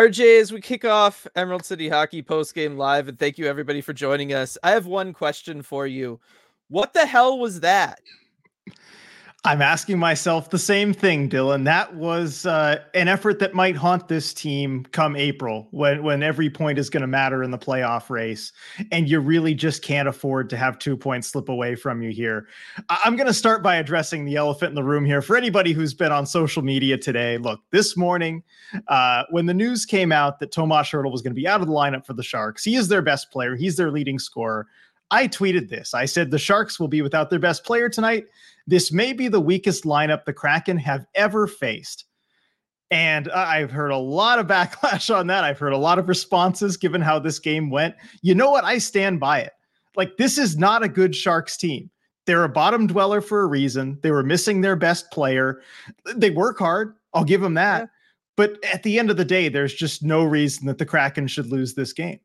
RJ, as we kick off Emerald City Hockey post game live, and thank you everybody for joining us. I have one question for you. What the hell was that? I'm asking myself the same thing, Dylan. That was uh, an effort that might haunt this team come April, when when every point is going to matter in the playoff race, and you really just can't afford to have two points slip away from you here. I'm going to start by addressing the elephant in the room here. For anybody who's been on social media today, look, this morning uh, when the news came out that Tomas Hertl was going to be out of the lineup for the Sharks, he is their best player. He's their leading scorer. I tweeted this. I said the Sharks will be without their best player tonight this may be the weakest lineup the Kraken have ever faced. And I've heard a lot of backlash on that. I've heard a lot of responses given how this game went. You know what? I stand by it. Like, this is not a good Sharks team. They're a bottom dweller for a reason. They were missing their best player. They work hard. I'll give them that. Yeah. But at the end of the day, there's just no reason that the Kraken should lose this game.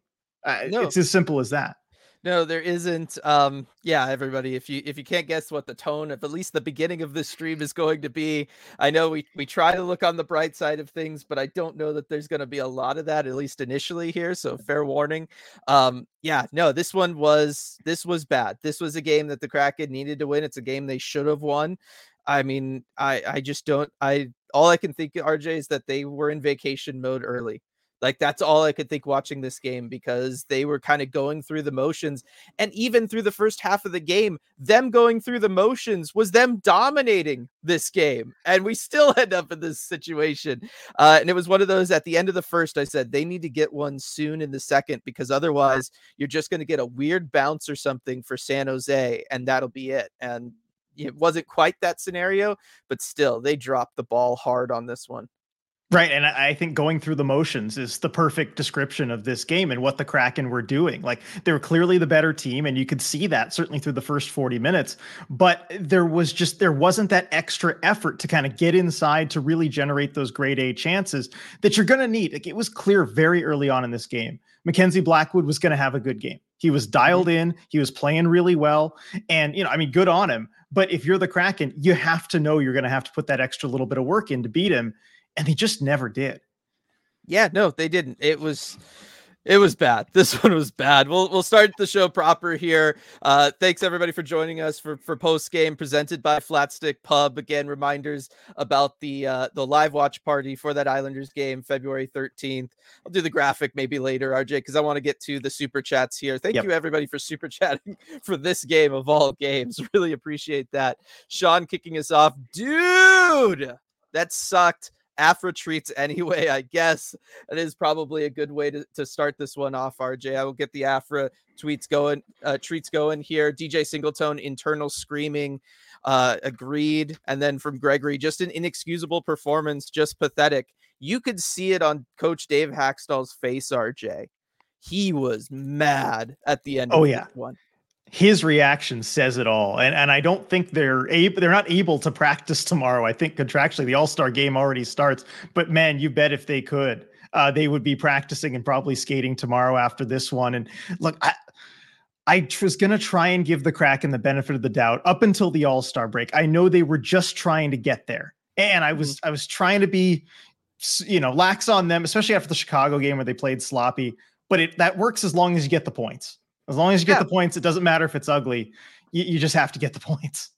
Uh, no. It's as simple as that. No, there isn't. Um, yeah, everybody, if you if you can't guess what the tone of at least the beginning of this stream is going to be, I know we we try to look on the bright side of things, but I don't know that there's going to be a lot of that at least initially here. So fair warning. Um, yeah, no, this one was this was bad. This was a game that the Kraken needed to win. It's a game they should have won. I mean, I I just don't. I all I can think, RJ, is that they were in vacation mode early. Like that's all I could think watching this game because they were kind of going through the motions. And even through the first half of the game, them going through the motions was them dominating this game. And we still end up in this situation. Uh, and it was one of those at the end of the first, I said they need to get one soon in the second because otherwise you're just going to get a weird bounce or something for San Jose and that'll be it. And it wasn't quite that scenario, but still, they dropped the ball hard on this one. Right. And I think going through the motions is the perfect description of this game and what the Kraken were doing. Like they were clearly the better team, and you could see that certainly through the first 40 minutes. But there was just, there wasn't that extra effort to kind of get inside to really generate those grade A chances that you're going to need. Like it was clear very early on in this game. Mackenzie Blackwood was going to have a good game. He was dialed mm-hmm. in, he was playing really well. And, you know, I mean, good on him. But if you're the Kraken, you have to know you're going to have to put that extra little bit of work in to beat him and they just never did. Yeah, no, they didn't. It was it was bad. This one was bad. We'll we'll start the show proper here. Uh, thanks everybody for joining us for for post game presented by Flatstick Pub. Again, reminders about the uh, the live watch party for that Islanders game, February thirteenth. I'll do the graphic maybe later, RJ, because I want to get to the super chats here. Thank yep. you everybody for super chatting for this game of all games. Really appreciate that. Sean kicking us off, dude. That sucked. Afra treats anyway, I guess. It is probably a good way to, to start this one off, RJ. I will get the Afra tweets going, uh, treats going here. DJ Singletone, internal screaming, uh, agreed. And then from Gregory, just an inexcusable performance, just pathetic. You could see it on Coach Dave Hakstol's face, RJ. He was mad at the end. Oh, yeah. One his reaction says it all. And and I don't think they're able they're not able to practice tomorrow. I think contractually the All-Star game already starts. But man, you bet if they could, uh, they would be practicing and probably skating tomorrow after this one. And look, I I was going to try and give the Kraken the benefit of the doubt up until the All-Star break. I know they were just trying to get there. And I was mm-hmm. I was trying to be you know, lax on them, especially after the Chicago game where they played sloppy, but it that works as long as you get the points. As long as you get yeah. the points, it doesn't matter if it's ugly. You, you just have to get the points.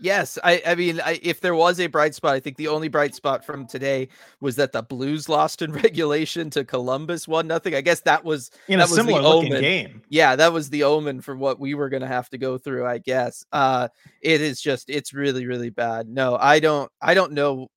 Yes, I, I mean, I, if there was a bright spot, I think the only bright spot from today was that the Blues lost in regulation to Columbus one nothing. I guess that was in that a similar looking omen. game. Yeah, that was the omen for what we were going to have to go through. I guess. Uh, it is just, it's really, really bad. No, I don't, I don't know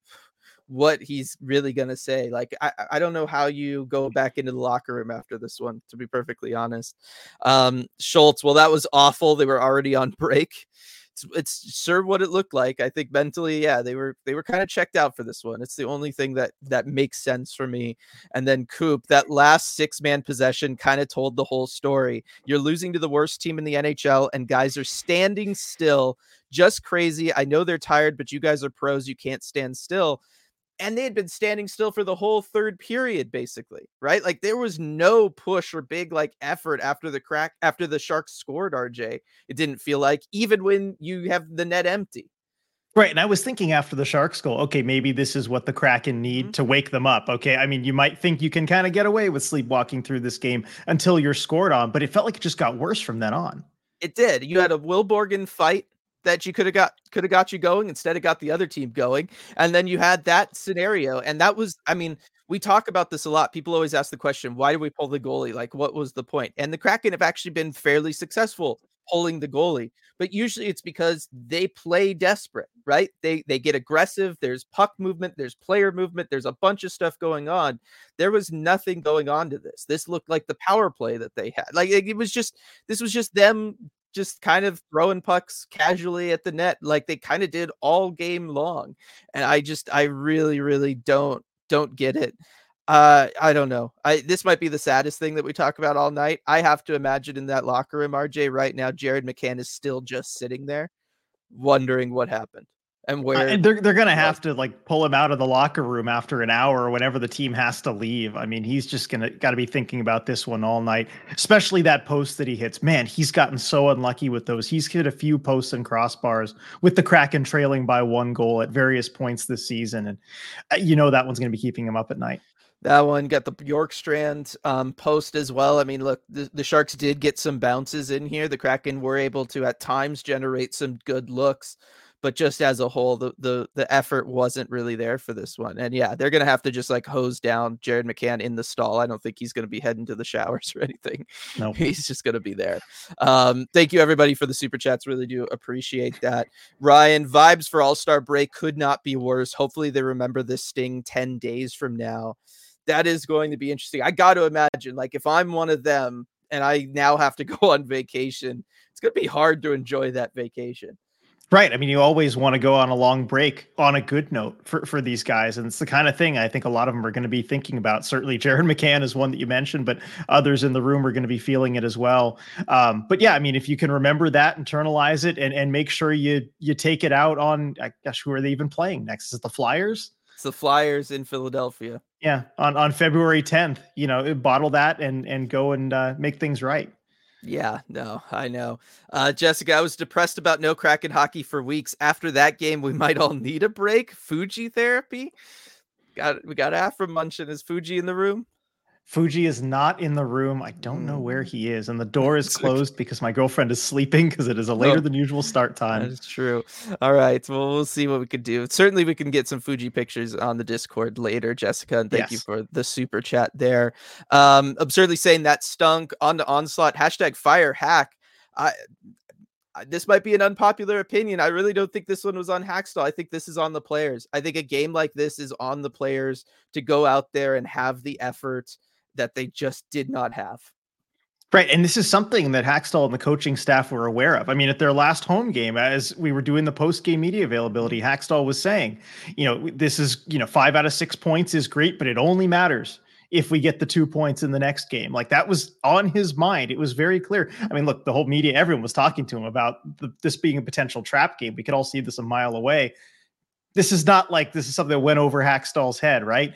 what he's really gonna say. Like I, I don't know how you go back into the locker room after this one, to be perfectly honest. Um, Schultz, well, that was awful. They were already on break. It's, it's sure what it looked like. I think mentally, yeah, they were they were kind of checked out for this one. It's the only thing that that makes sense for me. And then Coop, that last six man possession kind of told the whole story. You're losing to the worst team in the NHL, and guys are standing still. Just crazy. I know they're tired, but you guys are pros. You can't stand still and they had been standing still for the whole third period basically right like there was no push or big like effort after the crack after the sharks scored rj it didn't feel like even when you have the net empty Right. And I was thinking after the Sharks goal, okay, maybe this is what the Kraken need mm-hmm. to wake them up. Okay. I mean, you might think you can kind of get away with sleepwalking through this game until you're scored on, but it felt like it just got worse from then on. It did. You had a Will Borgen fight that you could have got could have got you going instead of got the other team going. And then you had that scenario. And that was, I mean, we talk about this a lot. People always ask the question, why do we pull the goalie? Like, what was the point? And the Kraken have actually been fairly successful pulling the goalie but usually it's because they play desperate right they they get aggressive there's puck movement there's player movement there's a bunch of stuff going on there was nothing going on to this this looked like the power play that they had like it was just this was just them just kind of throwing pucks casually at the net like they kind of did all game long and i just i really really don't don't get it uh, I don't know. I this might be the saddest thing that we talk about all night. I have to imagine in that locker room, RJ, right now, Jared McCann is still just sitting there, wondering what happened and where. Uh, and they're they're gonna have to like pull him out of the locker room after an hour or whenever the team has to leave. I mean, he's just gonna got to be thinking about this one all night, especially that post that he hits. Man, he's gotten so unlucky with those. He's hit a few posts and crossbars with the Kraken trailing by one goal at various points this season, and uh, you know that one's gonna be keeping him up at night. That one got the Bjorkstrand um, post as well. I mean, look, the, the, Sharks did get some bounces in here. The Kraken were able to at times generate some good looks, but just as a whole, the the the effort wasn't really there for this one. And yeah, they're gonna have to just like hose down Jared McCann in the stall. I don't think he's gonna be heading to the showers or anything. No, nope. he's just gonna be there. Um, thank you everybody for the super chats. Really do appreciate that. Ryan, vibes for All Star break could not be worse. Hopefully they remember this sting ten days from now that is going to be interesting. I got to imagine, like, if I'm one of them and I now have to go on vacation, it's going to be hard to enjoy that vacation. Right. I mean, you always want to go on a long break on a good note for, for these guys. And it's the kind of thing I think a lot of them are going to be thinking about. Certainly, Jared McCann is one that you mentioned, but others in the room are going to be feeling it as well. Um, but yeah, I mean, if you can remember that, internalize it, and, and make sure you you take it out on, I guess, who are they even playing next? Is it the Flyers? It's the Flyers in Philadelphia. Yeah, on on February 10th, you know, bottle that and and go and uh, make things right. Yeah, no, I know. Uh, Jessica, I was depressed about no Kraken hockey for weeks. After that game, we might all need a break. Fuji therapy. Got we got Afra Munchen. Is Fuji in the room? Fuji is not in the room. I don't know where mm. he is, and the door is closed because my girlfriend is sleeping because it is a later than usual start time. That's true. All right, well, we'll see what we could do. Certainly, we can get some Fuji pictures on the Discord later, Jessica. And thank yes. you for the super chat there. Um, absurdly saying that stunk on the onslaught. Hashtag fire hack. I this might be an unpopular opinion. I really don't think this one was on Hakstol. I think this is on the players. I think a game like this is on the players to go out there and have the effort that they just did not have. Right. And this is something that Hakstol and the coaching staff were aware of. I mean, at their last home game, as we were doing the post game media availability, Hakstol was saying, you know, this is, you know, five out of six points is great, but it only matters if we get the two points in the next game. Like that was on his mind. It was very clear. I mean, look, the whole media, everyone was talking to him about the, this being a potential trap game. We could all see this a mile away. This is not like this is something that went over Hakstol's head, right?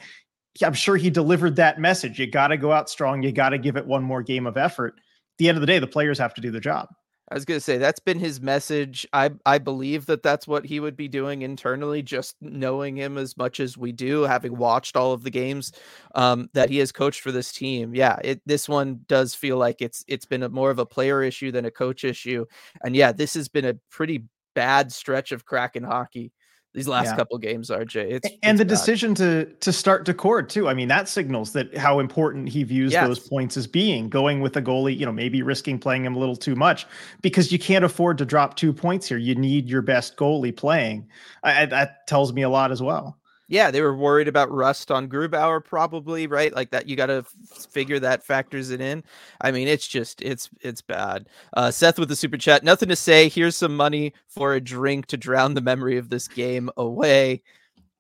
I'm sure he delivered that message. You got to go out strong. You got to give it one more game of effort. At the end of the day, the players have to do the job. I was going to say that's been his message. I I believe that that's what he would be doing internally. Just knowing him as much as we do, having watched all of the games um, that he has coached for this team. Yeah, it this one does feel like it's it's been a, more of a player issue than a coach issue. And yeah, this has been a pretty bad stretch of Kraken hockey these last yeah. couple games, RJ. It's and it's the bad. decision to to start Daccord too. I mean, that signals that how important he views yes. those points as being. Going with a goalie, you know, maybe risking playing him a little too much because you can't afford to drop two points here. You need your best goalie playing. I, that tells me a lot as well. Yeah, they were worried about rust on Grubauer, probably, right? Like that, you got to f- figure that factors it in. I mean, it's just, it's, it's bad. Uh, Seth with the super chat, nothing to say. Here's some money for a drink to drown the memory of this game away.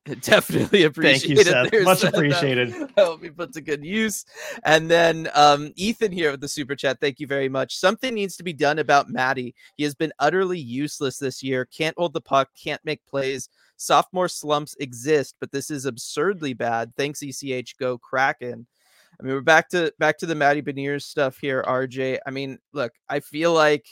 Definitely appreciate Thank you, Seth. Much Seth. appreciated. I hope he put to good use. And then um, Ethan here with the super chat. Thank you very much. Something needs to be done about Matty. He has been utterly useless this year. Can't hold the puck. Can't make plays. Sophomore slumps exist, but this is absurdly bad. Thanks, ECH. Go Kraken. I mean, we're back to back to the Matty Beniers stuff here, RJ. I mean, look, I feel like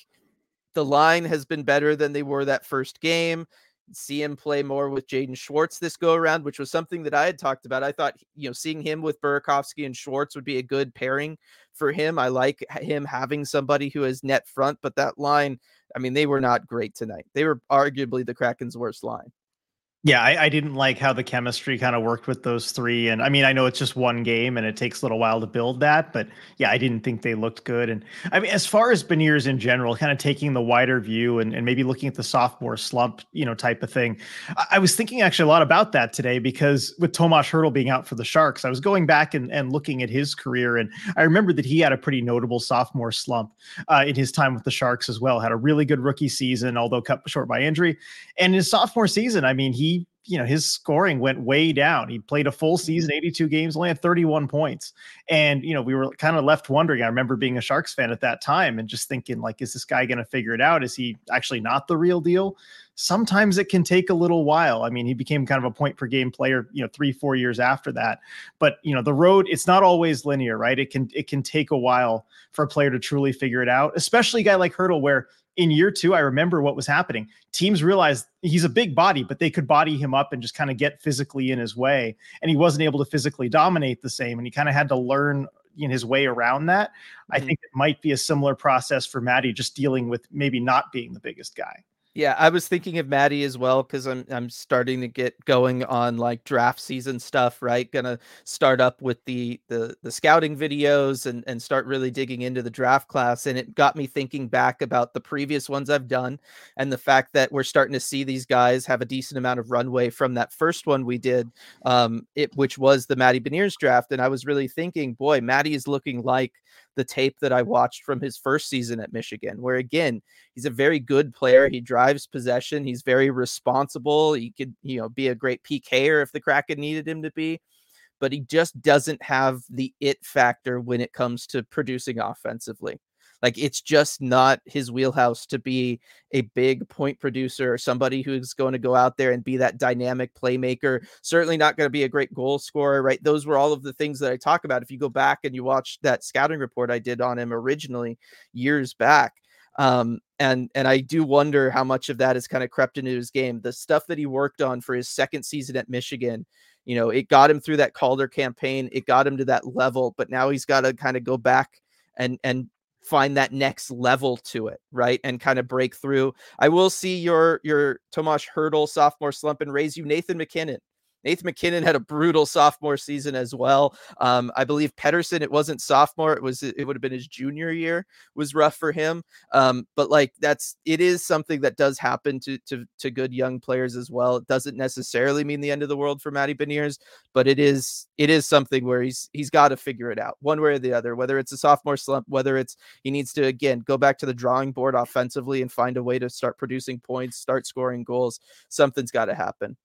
the line has been better than they were that first game see him play more with Jaden Schwartz this go around, which was something that I had talked about. I thought, you know, seeing him with Burakovsky and Schwartz would be a good pairing for him. I like him having somebody who is net front, but that line, I mean, they were not great tonight. They were arguably the Kraken's worst line. Yeah, I, I, didn't like how the chemistry kind of worked with those three. And I mean, I know it's just one game and it takes a little while to build that, but yeah, I didn't think they looked good. And I mean, as far as Beniers in general, kind of taking the wider view and, and maybe looking at the sophomore slump, you know, type of thing. I, I was thinking actually a lot about that today because with Tomas Hertl being out for the Sharks, I was going back and, and looking at his career. And I remember that he had a pretty notable sophomore slump uh, in his time with the Sharks as well. Had a really good rookie season, although cut short by injury. And his sophomore season, I mean, he you know his scoring went way down. He played a full season, mm-hmm. 82 games, only had 31 points. And you know, we were kind of left wondering. I remember being a Sharks fan at that time and just thinking, like, is this guy going to figure it out? Is he actually not the real deal? Sometimes it can take a little while. I mean, he became kind of a point per game player, you know, three, four years after that. But you know, the road, it's not always linear, right? It can it can take a while for a player to truly figure it out, especially a guy like Hertl, where in year two, I remember what was happening. Teams realized he's a big body, but they could body him up and just kind of get physically in his way. And he wasn't able to physically dominate the same. And he kind of had to learn know, his way around that. Mm-hmm. I think it might be a similar process for Matty, just dealing with maybe not being the biggest guy. Yeah, I was thinking of Matty as well because I'm I'm starting to get going on like draft season stuff, right? Gonna start up with the the the scouting videos and and start really digging into the draft class. And it got me thinking back about the previous ones I've done and the fact that we're starting to see these guys have a decent amount of runway from that first one we did, um, it which was the Matty Beniers draft. And I was really thinking, boy, Matty is looking like the tape that I watched from his first season at Michigan, where again, he's a very good player. He drives possession. He's very responsible. He could, you know, be a great PKer if the Kraken needed him to be, but he just doesn't have the it factor when it comes to producing offensively. Like it's just not his wheelhouse to be a big point producer or somebody who's going to go out there and be that dynamic playmaker. Certainly not going to be a great goal scorer, right? Those were all of the things that I talk about. If you go back and you watch that scouting report I did on him originally years back, um, and and I do wonder how much of that has kind of crept into his game. The stuff that he worked on for his second season at Michigan, you know, it got him through that Calder campaign. It got him to that level, but now he's got to kind of go back and and find that next level to it, right? And kind of break through. I will see your your Tomas Hertl sophomore slump and raise you Nathan MacKinnon. Nathan MacKinnon had a brutal sophomore season as well. Um, I believe Pettersson, it wasn't sophomore, it was it would have been his junior year was rough for him. Um, but like that's it is something that does happen to to to good young players as well. It doesn't necessarily mean the end of the world for Matty Beniers, but it is it is something where he's he's got to figure it out one way or the other, whether it's a sophomore slump, whether it's he needs to again go back to the drawing board offensively and find a way to start producing points, start scoring goals. Something's got to happen.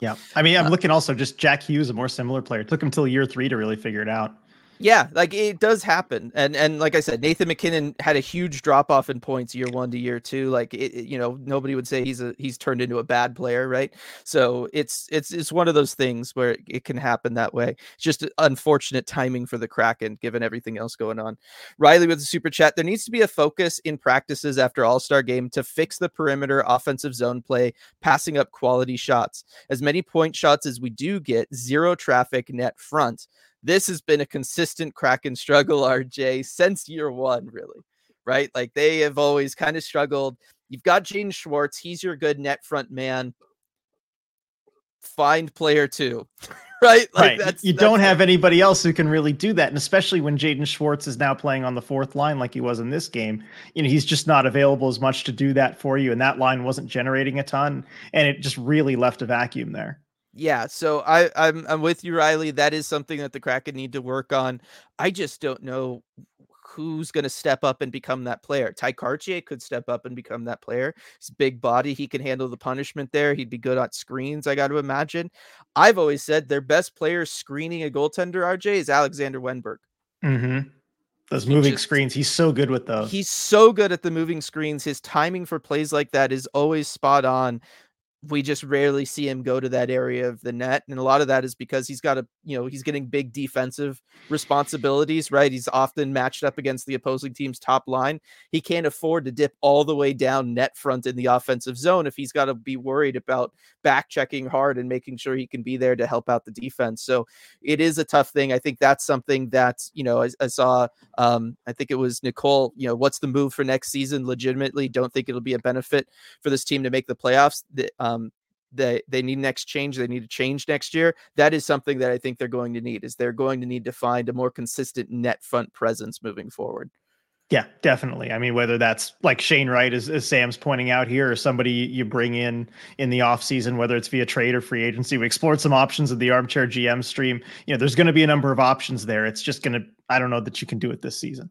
Yeah. I mean, I'm uh, looking also just Jack Hughes, a more similar player. It took him till year three to really figure it out. Yeah, like it does happen, and and like I said, Nathan MacKinnon had a huge drop off in points year one to year two. Like it, you know, nobody would say he's a he's turned into a bad player, right? So it's it's it's one of those things where it can happen that way. It's just unfortunate timing for the Kraken, given everything else going on. Riley with the super chat. There needs to be a focus in practices after All Star game to fix the perimeter offensive zone play, passing up quality shots. As many point shots as we do get, zero traffic net front this has been a consistent Kraken struggle, RJ, since year one, really. Right? Like they have always kind of struggled. You've got Jaden Schwartz, he's your good net front man. Find player two. right? Like right. That's, you that's don't have anybody else who can really do that. And especially when Jaden Schwartz is now playing on the fourth line like he was in this game, you know, he's just not available as much to do that for you. And that line wasn't generating a ton. And it just really left a vacuum there. Yeah, so I, I'm I'm with you, Riley. That is something that the Kraken need to work on. I just don't know who's going to step up and become that player. Ty Kartye could step up and become that player. He's big body. He can handle the punishment there. He'd be good at screens, I got to imagine. I've always said their best player screening a goaltender, RJ, is Alexander Wennberg. Mm-hmm. Those moving just, screens, he's so good with those. He's so good at the moving screens. His timing for plays like that is always spot on we just rarely see him go to that area of the net and a lot of that is because he's got a you know he's getting big defensive responsibilities right? He's often matched up against the opposing team's top line. He can't afford to dip all the way down net front in the offensive zone if he's got to be worried about back checking hard and making sure he can be there to help out the defense. So it is a tough thing. I think that's something that you know i, I saw um i think it was nicole you know what's the move for next season? Legitimately don't think it'll be a benefit for this team to make the playoffs. The, um, Um, they they need next change they need to change next year that is something that i think they're going to need is they're going to need to find a more consistent net front presence moving forward. Yeah definitely. I mean whether that's like shane wright as, as sam's pointing out here or somebody you bring in in the offseason whether it's via trade or free agency we explored some options of the armchair gm stream. You know there's going to be a number of options there. It's just going to i don't know that you can do it this season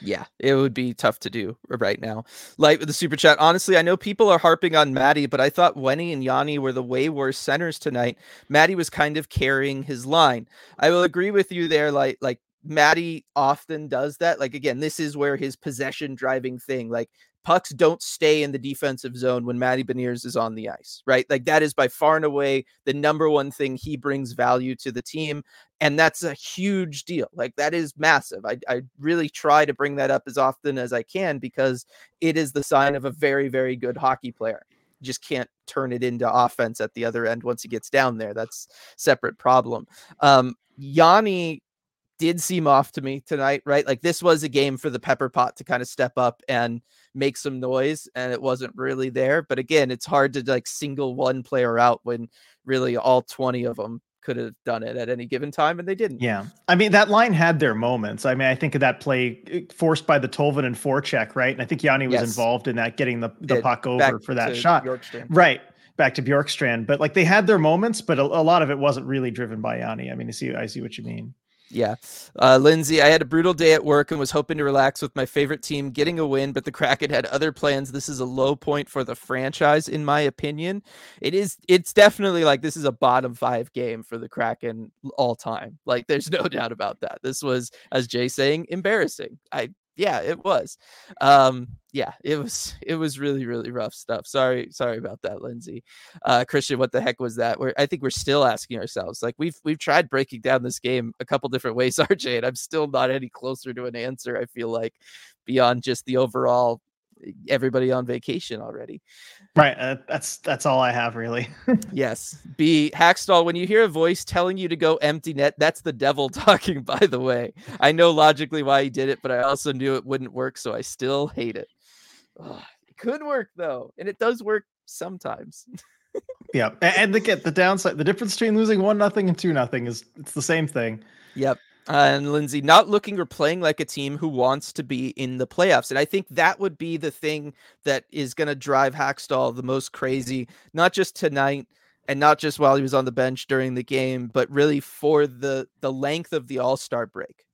yeah, it would be tough to do right now. Light with the super chat. Honestly, I know people are harping on Matty, but I thought Wenny and Yanni were the way worse centers tonight. Matty was kind of carrying his line. I will agree with you there. Like, like Matty often does that. Like again, this is where his possession driving thing, like pucks don't stay in the defensive zone when Matty Beniers is on the ice, right? Like that is by far and away the number one thing he brings value to the team. And that's a huge deal. Like that is massive. I, I really try to bring that up as often as I can because it is the sign of a very, very good hockey player. just can't turn it into offense at the other end once he gets down there. That's separate problem. Um, Yanni did seem off to me tonight, right? Like this was a game for the pepper pot to kind of step up and make some noise, and it wasn't really there. But again, it's hard to like single one player out when really all 20 of them could have done it at any given time and they didn't. Yeah. I mean, that line had their moments. I mean, I think of that play eh, forced by the Tolvanen and forecheck, right? And I think Yanni was yes. involved in that, getting the, the puck over for that shot. Bjorkstrand. Right. Back to Bjorkstrand. But like they had their moments, but a, a, lot of it wasn't really driven by Yanni. I mean, I see, I see what you mean. Yeah. Uh, Lindsay, I had a brutal day at work and was hoping to relax with my favorite team getting a win, but the Kraken had other plans. This is a low point for the franchise, in my opinion. It is, it's definitely like this is a bottom five game for the Kraken all time. Like, there's no doubt about that. This was, as Jay saying, embarrassing. I yeah, it was. Um, yeah, it was it was really really rough stuff. Sorry, sorry about that, Lindsay. Uh, Christian, what the heck was that? We're I think we're still asking ourselves. Like we've we've tried breaking down this game a couple different ways, RJ, and I'm still not any closer to an answer. I feel like beyond just the overall everybody on vacation already. Right. Uh, that's that's all I have really. yes. B Hakstol. When you hear a voice telling you to go empty net, that's the devil talking. By the way, I know logically why he did it, but I also knew it wouldn't work, so I still hate it. Ugh, it could work though, and it does work sometimes. yeah, and the get the downside, the difference between losing one nothing and two nothing is it's the same thing. Yep. Uh, and Lindsay not looking or playing like a team who wants to be in the playoffs. And I think that would be the thing that is going to drive Hakstol the most crazy, not just tonight and not just while he was on the bench during the game, but really for the the length of the All-Star break.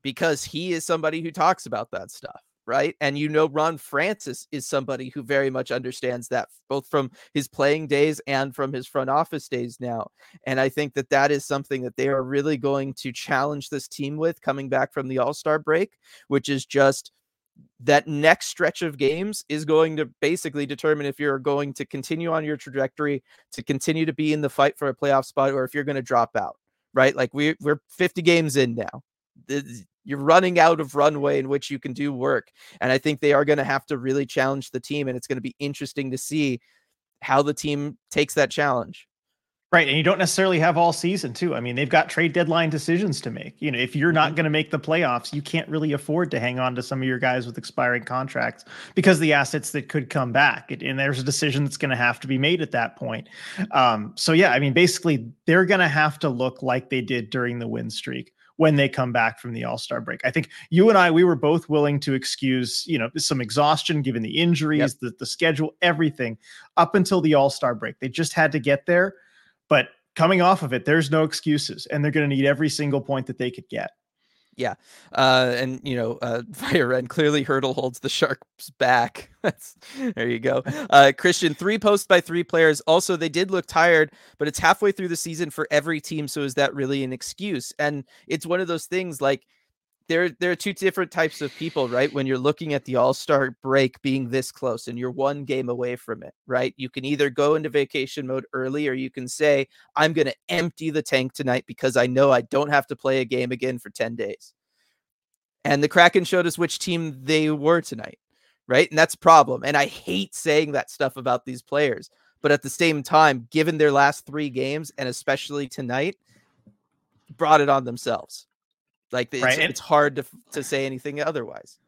Because he is somebody who talks about that stuff right? And you know, Ron Francis is somebody who very much understands that, both from his playing days and from his front office days now. And I think that that is something that they are really going to challenge this team with coming back from the All Star break, which is just that next stretch of games is going to basically determine if you're going to continue on your trajectory to continue to be in the fight for a playoff spot or if you're going to drop out right like we, we're 50 games in now you're running out of runway in which you can do work. And I think they are going to have to really challenge the team. And it's going to be interesting to see how the team takes that challenge. Right. And you don't necessarily have all season, too. I mean, they've got trade deadline decisions to make. You know, if you're not mm-hmm. going to make the playoffs, you can't really afford to hang on to some of your guys with expiring contracts because the assets that could come back. And there's a decision that's going to have to be made at that point. Um, so, yeah, I mean, basically, they're going to have to look like they did during the win streak when they come back from the All-Star break. I think you and I we were both willing to excuse, you know, some exhaustion given the injuries, yep. the the schedule, everything up until the All-Star break. They just had to get there, but coming off of it, there's no excuses and they're going to need every single point that they could get. Yeah. Uh, and you know, uh Fire Red clearly Hertl holds the Sharks back. That's there you go. Uh Christian, three posts by three players. Also, they did look tired, but it's halfway through the season for every team. So is that really an excuse? And it's one of those things like there there are two different types of people, right? When you're looking at the All-Star break being this close and you're one game away from it, right? You can either go into vacation mode early or you can say I'm going to empty the tank tonight because I know I don't have to play a game again for 10 days. And the Kraken showed us which team they were tonight, right? And that's a problem. And I hate saying that stuff about these players, but at the same time, given their last 3 games and especially tonight, brought it on themselves like it's, right. it's hard to to say anything otherwise.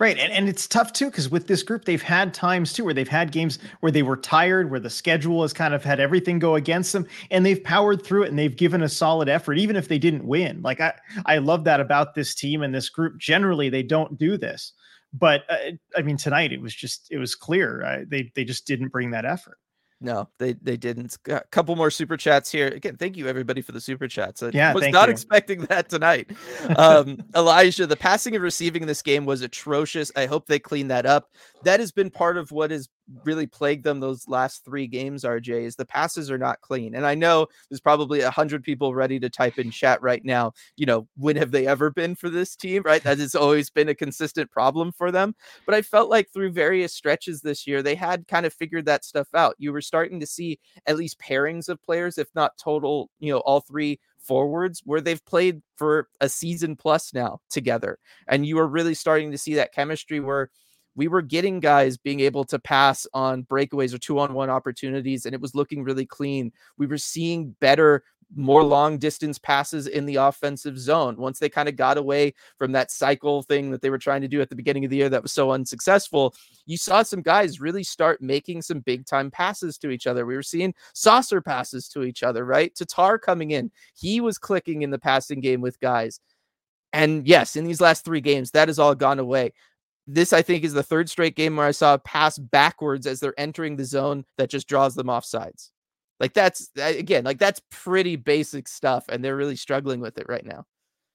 Right. And, and it's tough too, because with this group, they've had times too where they've had games where they were tired, where the schedule has kind of had everything go against them, and they've powered through it and they've given a solid effort, even if they didn't win. Like I, I love that about this team and this group. Generally, they don't do this. But uh, I mean, tonight it was just it was clear uh, they they just didn't bring that effort. No, they they didn't. A couple more super chats here. Again, thank you everybody for the super chats. I yeah, was not you. expecting that tonight. Um, Elijah, the passing and receiving in this game was atrocious. I hope they clean that up. That has been part of what has really plagued them those last three games, RJ, is the passes are not clean. And I know there's probably a hundred people ready to type in chat right now. You know, when have they ever been for this team? Right. That has always been a consistent problem for them. But I felt like through various stretches this year, they had kind of figured that stuff out. You were starting to see at least pairings of players, if not total, you know, all three forwards where they've played for a season plus now together. And you are really starting to see that chemistry where we were getting guys being able to pass on breakaways or two on one opportunities, and it was looking really clean. We were seeing better, more long distance passes in the offensive zone once they kind of got away from that cycle thing that they were trying to do at the beginning of the year that was so unsuccessful. You saw some guys really start making some big time passes to each other. We were seeing saucer passes to each other, right? Tatar coming in, he was clicking in the passing game with guys. And yes, in these last three games, that has all gone away this I think is the third straight game where I saw a pass backwards as they're entering the zone that just draws them off sides. Like that's again, like that's pretty basic stuff, and they're really struggling with it right now.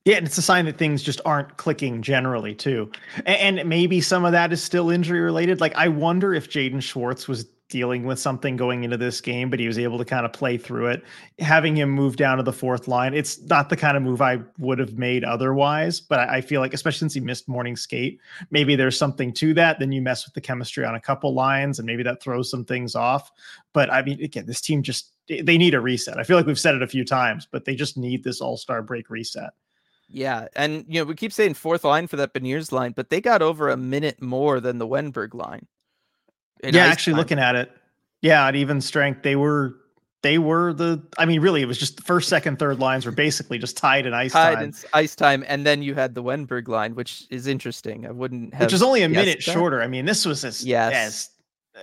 Yeah, and it's a sign that things just aren't clicking generally too, and, and maybe some of that is still injury related. Like I wonder if Jaden Schwartz was dealing with something going into this game, but he was able to kind of play through it. Having him move down to the fourth line, it's not the kind of move I would have made otherwise. But I feel like, especially since he missed morning skate, maybe there's something to that. Then you mess with the chemistry on a couple lines, and maybe that throws some things off. But I mean, again, this team just they need a reset. I feel like we've said it a few times, but they just need this all star break reset. Yeah, and you know we keep saying fourth line for that Beniers line, but they got over a minute more than the Wennberg line yeah, actually time. looking at it, yeah, at even strength, they were they were the. I mean, really, it was just the first, second, third lines were basically just tied in ice tied time. in ice time, and then you had the Wennberg line, which is interesting. I wouldn't have, which was only a minute shorter. I mean, this was as yes. as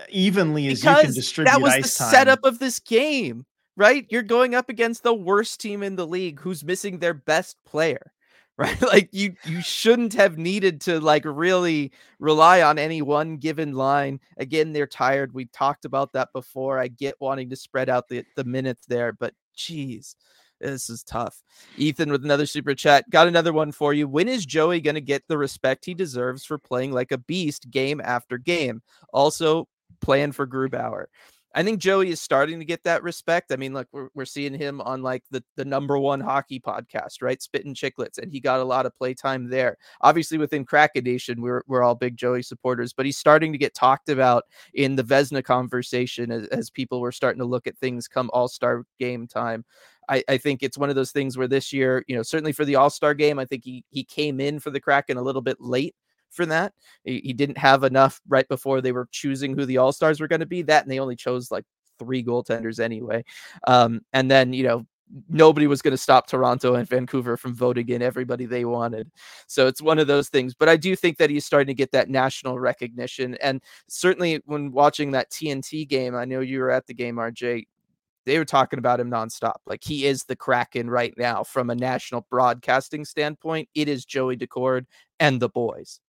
evenly because as you can distribute. That was the time. setup of this game, right? You're going up against the worst team in the league, who's missing their best player right? Like you you shouldn't have needed to like really rely on any one given line. Again they're tired. We talked about that before. I get wanting to spread out the the minutes there but geez this is tough. Ethan with another super chat. Got another one for you. When is joey to get the respect he deserves for playing like a beast game after game? Also plan for grubauer I think Joey is starting to get that respect. I mean, look, we're, we're seeing him on like the, the number one hockey podcast, right? Spitting Chicklets, and he got a lot of playtime there. Obviously, within Kraken Nation, we're, we're all big Joey supporters, but he's starting to get talked about in the Vezina conversation as, as people were starting to look at things come all star game time. I, I, think it's one of those things where this year, you know, certainly for the All Star game, I think he he came in for the Kraken a little bit late for that. He, he didn't have enough right before they were choosing who the All Stars were going to be. That and they only chose like three goaltenders anyway. Um, and then you know nobody was going to stop Toronto and Vancouver from voting in everybody they wanted. So it's one of those things. But I do think that he's starting to get that national recognition. And certainly when watching that TNT game, I know you were at the game, RJ. They were talking about him nonstop. Like he is the Kraken right now from a national broadcasting standpoint. It is Joey Daccord and the boys.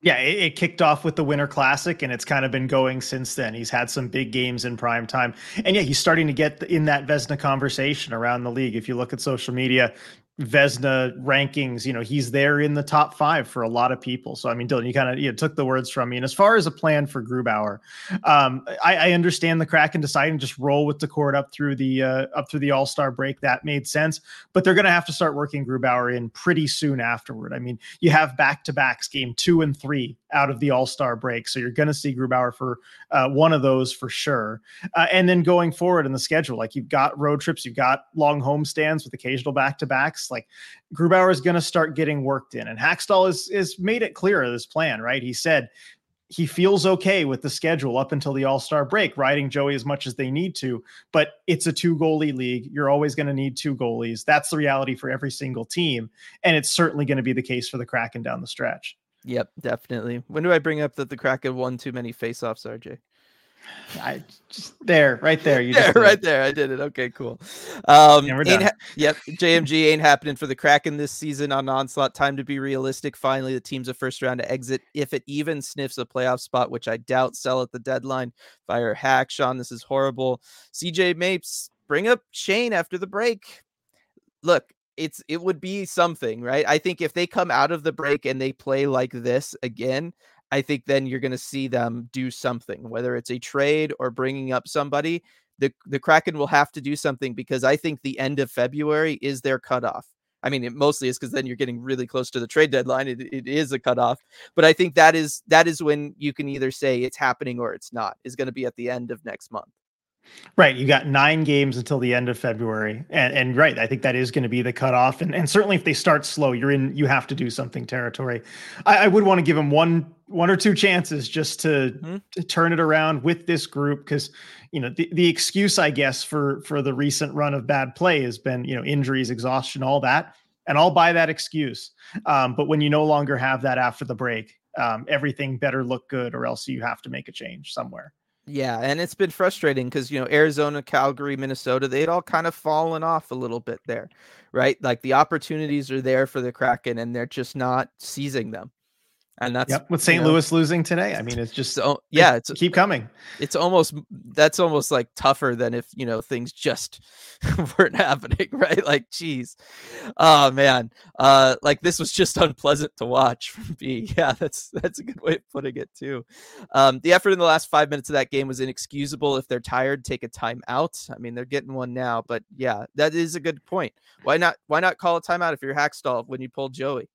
Yeah, it, it, kicked off with the Winter Classic, and it's kind of been going since then. He's had some big games in prime time, and yeah, he's starting to get in that Vezina conversation around the league. If you look at social media, Vezina rankings, you know, he's there in the top five for a lot of people. So I mean, Dylan, you kind of you know, took the words from me. And as far as a plan for Grubauer, um, I, I, understand the crack Kraken deciding just roll with Daccord up through the uh, up through the All Star break. That made sense, but they're going to have to start working Grubauer in pretty soon afterward. I mean, you have back to backs, game two and three out of the All Star break, so you're going to see Grubauer for uh, one of those for sure. Uh, and then going forward in the schedule, like you've got road trips, you've got long home stands with occasional back to backs like Grubauer is going to start getting worked in, and Hakstol is is made it clear of this plan. Right, he said he feels okay with the schedule up until the All Star break, riding Joey as much as they need to. But it's a two goalie league. You're always going to need two goalies. That's the reality for every single team, and it's certainly going to be the case for the Kraken down the stretch. Yep, definitely. When do I bring up that the Kraken won too many faceoffs, RJ? I just there, right there. You there, right there. I did it. Okay, cool. Um, yeah, we're done. Ha- yep, JMG ain't happening for the Kraken this season on onslaught. Time to be realistic. Finally, the team's a first round to exit, if it even sniffs a playoff spot, which I doubt. Sell at the deadline. Fire hack, Sean. This is horrible. CJ Mapes, bring up Shane after the break. Look, it's it would be something, right? I think if they come out of the break and they play like this again, I think then you're going to see them do something, whether it's a trade or bringing up somebody. The the Kraken will have to do something because I think the end of February is their cutoff. I mean, it mostly is because then you're getting really close to the trade deadline. It, it is a cutoff, but I think that is that is when you can either say it's happening or it's not. Is going to be at the end of next month. Right. You got nine games until the end of February. And, and right, I think that is going to be the cutoff. And, and certainly if they start slow, you're in, you have to do something territory. I, I would want to give them one, one or two chances just to, mm-hmm. to turn it around with this group. Cause you know, the, the excuse, I guess, for, for the recent run of bad play has been, you know, injuries, exhaustion, all that. And I'll buy that excuse. Um, but when you no longer have that after the break, um, everything better look good or else you have to make a change somewhere. Yeah, and it's been frustrating because you know Arizona, Calgary, Minnesota, they'd all kind of fallen off a little bit there, right? Like the opportunities are there for the Kraken, and they're just not seizing them and that's yep. with St. Louis know, losing today. I mean, it's just so, yeah, it's keep coming. It's almost that's almost like tougher than if you know things just weren't happening, right? Like, geez, oh man, uh, like this was just unpleasant to watch from B. Yeah, that's that's a good way of putting it too. Um, the effort in the last five minutes of that game was inexcusable. If they're tired, take a timeout. I mean, they're getting one now, but yeah, that is a good point. Why not? Why not call a timeout if you're Hakstol when you pull Joey?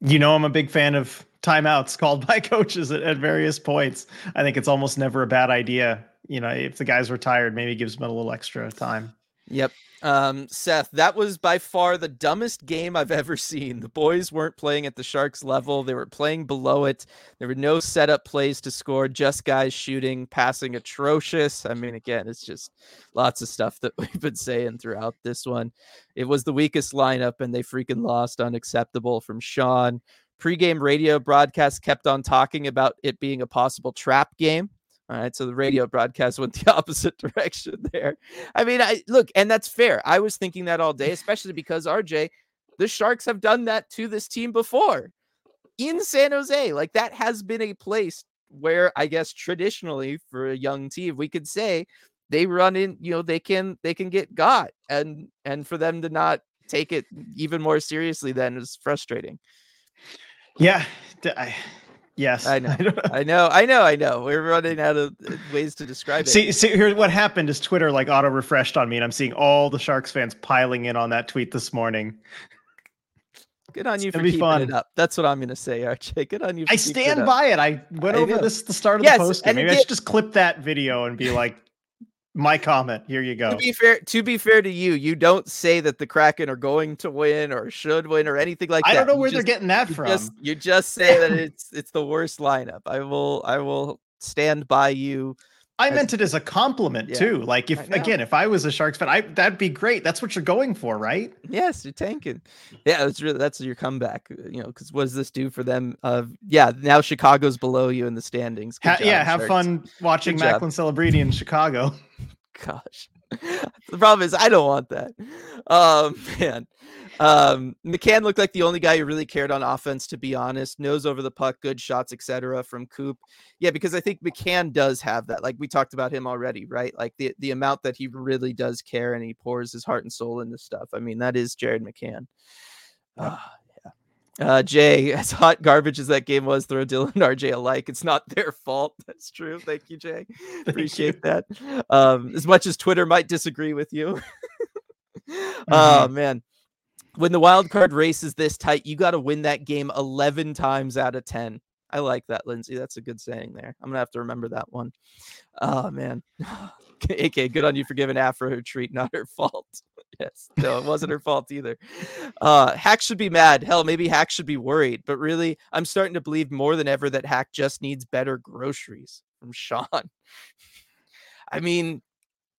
You know I'm a big fan of timeouts called by coaches at, at, various points. I think it's almost never a bad idea. You know, if the guy's retired, maybe gives them a little extra time. Yep. Um, Seth, that was by far the dumbest game I've ever seen. The boys weren't playing at the Sharks level, they were playing below it. There were no setup plays to score, just guys shooting, passing atrocious. I mean, again, it's just lots of stuff that we've been saying throughout this one. It was the weakest lineup, and they freaking lost unacceptable from Sean. Pre-game radio broadcast kept on talking about it being a possible trap game. All right, so the radio broadcast went the opposite direction there. I mean, I look, and that's fair. I was thinking that all day, especially because RJ, the Sharks have done that to this team before in San Jose. Like that has been a place where I guess traditionally for a young team, we could say they run in, you know, they can they can get got, and and for them to not take it even more seriously then is frustrating. Yeah, I, Yes, I know. I know. I know. I know. We're running out of ways to describe it. See, see, here, what happened is Twitter like auto refreshed on me, and I'm seeing all the Sharks fans piling in on that tweet this morning. Good on you for keeping fun. it up. That's what I'm going to say, Archie. Good on you. I stand it by it. I went I over know. this at the start of yes, the post. Maybe it, I should just clip that video and be like, my comment. Here you go. To be fair, to be fair to you, you don't say that the Kraken are going to win or should win or anything like that. I don't know you where just, they're getting that you from. Just, you just say that it's it's the worst lineup. I will I will stand by you. I as, meant it as a compliment yeah, too. Like if again, if I was a Sharks fan, I that'd be great. That's what you're going for, right? Yes, you're tanking. Yeah, that's really that's your comeback. You know, because what does this do for them? Uh, yeah, now Chicago's below you in the standings. Ha- job, yeah, have Sharks. fun watching Macklin Celebrini in Chicago. gosh. The problem is I don't want that. Um, man. Um, McCann looked like the only guy who really cared on offense, to be honest. Nose over the puck, good shots, etc. From Coop. Yeah, because I think McCann does have that. Like we talked about him already, right? Like the the amount that he really does care and he pours his heart and soul into stuff. I mean, that is Jared McCann. Uh, uh, Jay, as hot garbage as that game was, throw Dylan and RJ alike. It's not their fault. That's true. Thank you, Jay. Appreciate you. that. Um, as much as Twitter might disagree with you. mm-hmm. Oh man. When the wild card race is this tight, you got to win that game 11 times out of 10. I like that, Lindsay. That's a good saying there. I'm gonna have to remember that one. Oh man. AK, good on you for giving Afro her treat, not her fault yes. No, it wasn't her fault either. Uh, Hack should be mad. Hell, maybe Hack should be worried. But really, I'm starting to believe more than ever that Hack just needs better groceries from Sean. I mean,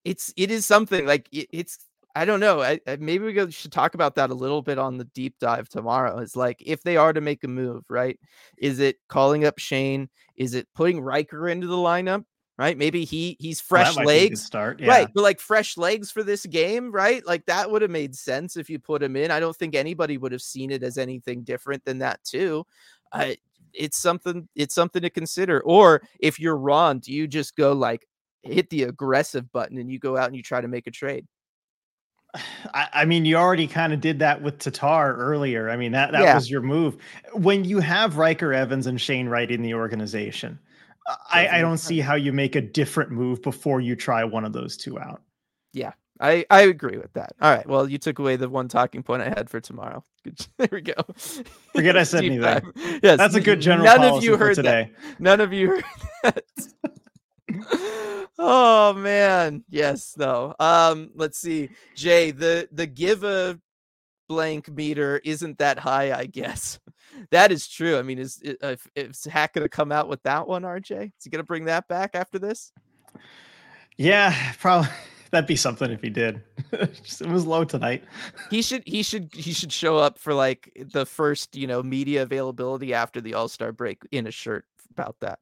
it's it is something like it, it's I don't know. I, I, maybe we should talk about that a little bit on the deep dive tomorrow. Is like if they are to make a move, right? Is it calling up Shane? Is it putting Ryker into the lineup? right? Maybe he he's fresh well, legs. Start, yeah. right? But like fresh legs for this game, right? Like that would have made sense if you put him in. I don't think anybody would have seen it as anything different than that too. Uh, it's something. It's something to consider. Or if you're Ron, do you just go like hit the aggressive button and you go out and you try to make a trade? I, I mean, you already kind of did that with Tatar earlier. I mean, that that yeah. was your move. When you have Ryker Evans and Shane Wright in the organization, I, I don't see how you make a different move before you try one of those two out. Yeah, I, I agree with that. All right. Well, you took away the one talking point I had for tomorrow. There we go. Forget I said anything. Yes. That's a good general None of you heard today. That. None of you heard that. Oh man. Yes, though. Um, let's see. Jay, the the give a blank meter isn't that high, I guess that is true. I mean, is if, is Hack to come out with that one, RJ? Is he to bring that back after this? Yeah, probably. That'd be something if he did. it was low tonight. He should he should he should show up for like the first, you know, media availability after the All-Star break in a shirt about that.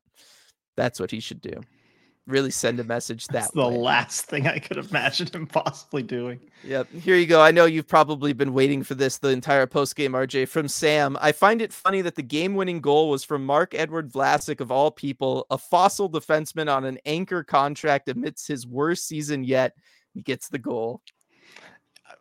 That's what he should do really send a message that That's the way. last thing I could imagine him possibly doing. Yep. Here you go. I know you've probably been waiting for this the entire post game, RJ. From Sam, I find it funny that the game winning goal was from Marc-Edouard Vlasic, of all people, a fossil defenseman on an anchor contract amidst his worst season yet. He gets the goal.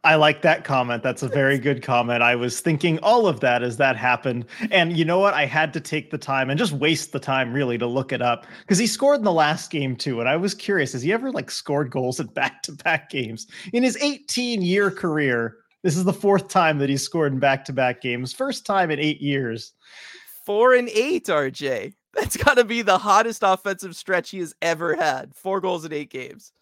I like that comment. That's a very good comment. I was thinking all of that as that happened. And you know what? I had to take the time and just waste the time really to look it up because he scored in the last game too. And I was curious, has he ever like scored goals in back to back games in his 18 year career? This is the fourth time that he's scored in back to back games, first time in eight years. Four and eight, RJ. That's got to be the hottest offensive stretch he has ever had. Four goals in eight games.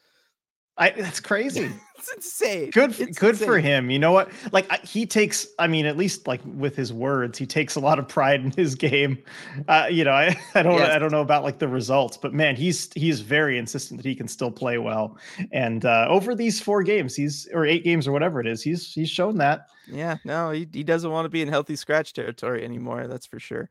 I, that's crazy. It's insane. Good, it's good insane. for him. You know what? Like he takes. I mean, at least like with his words, he takes a lot of pride in his game. Uh, you know, I, I don't, yes. I don't know about like the results, but man, he's he's very insistent that he can still play well. And uh, over these four games, he's or eight games or whatever it is, he's he's shown that. Yeah, no, he, he doesn't want to be in healthy scratch territory anymore. That's for sure.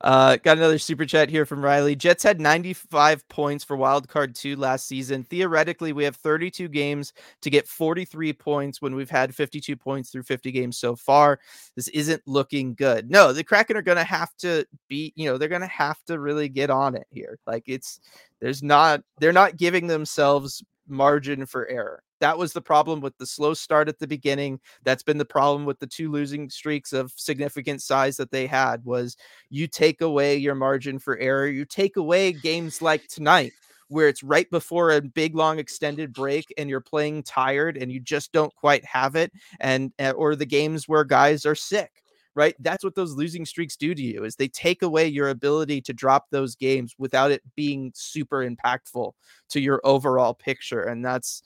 Uh, got another super chat here from Riley. Jets had 95 points for wild card two last season. Theoretically, we have 32 games to get 43 points when we've had 52 points through 50 games so far. This isn't looking good. No, the Kraken are going to have to be, you know, they're going to have to really get on it here. Like it's, there's not, they're not giving themselves margin for error. That was the problem with the slow start at the beginning. That's been the problem with the two losing streaks of significant size that they had was you take away your margin for error. You take away games like tonight where it's right before a big long extended break and you're playing tired and you just don't quite have it and eh, or the games where guys are sick right that's what those losing streaks do to you is they take away your ability to drop those games without it being super impactful to your overall picture and that's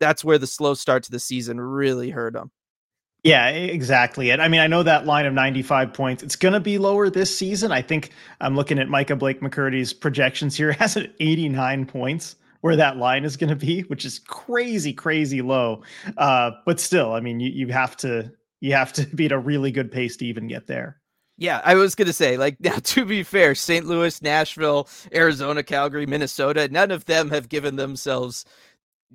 that's where the slow start to the season really hurt them. Yeah, exactly. And I mean, I know that line of 95 points, it's going to be lower this season. I think I'm looking at Micah Blake McCurdy's projections here. It has an 89 points where that line is going to be, which is crazy, crazy low. Uh, but still, I mean, you, you have to you have to be at a really good pace to even get there. Yeah, I was going to say, like, now to be fair, St. Louis, Nashville, Arizona, Calgary, Minnesota, none of them have given themselves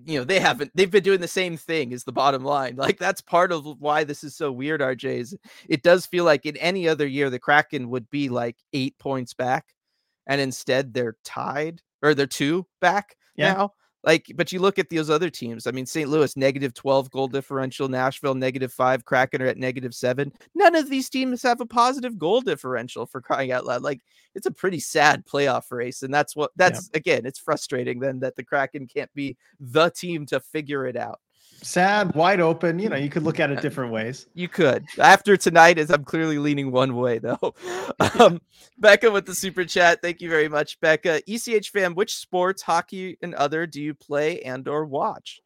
you know they haven't they've been doing the same thing is the bottom line like that's part of why this is so weird rj's it does feel like in any other year the kraken would be like eight points back and instead they're tied or they're two back yeah. now like, but you look at those other teams. I mean, St. Louis negative 12 goal differential, Nashville negative five, Kraken are at negative seven. None of these teams have a positive goal differential for crying out loud. Like, it's a pretty sad playoff race. And that's what that's yeah. again, it's frustrating then that the Kraken can't be the team to figure it out sad, wide open. You know, you could look at it different ways. You could. After tonight, as I'm clearly leaning one way, though. um, Becca with the super chat. Thank you very much, Becca. ECH fam, which sports, hockey and other, do you play and or watch?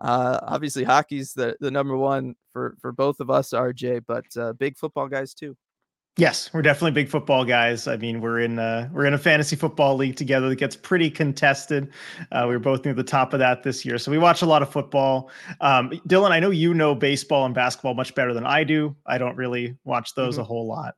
Uh, obviously, hockey's the the number one for for both of us, RJ, but uh, big football guys too. Yes, we're definitely big football guys. I mean, we're in uh, we're in a fantasy football league together that gets pretty contested. Uh, we are both near the top of that this year, so we watch a lot of football. Um, Dylan, I know you know baseball and basketball much better than I do. I don't really watch those mm-hmm. a whole lot.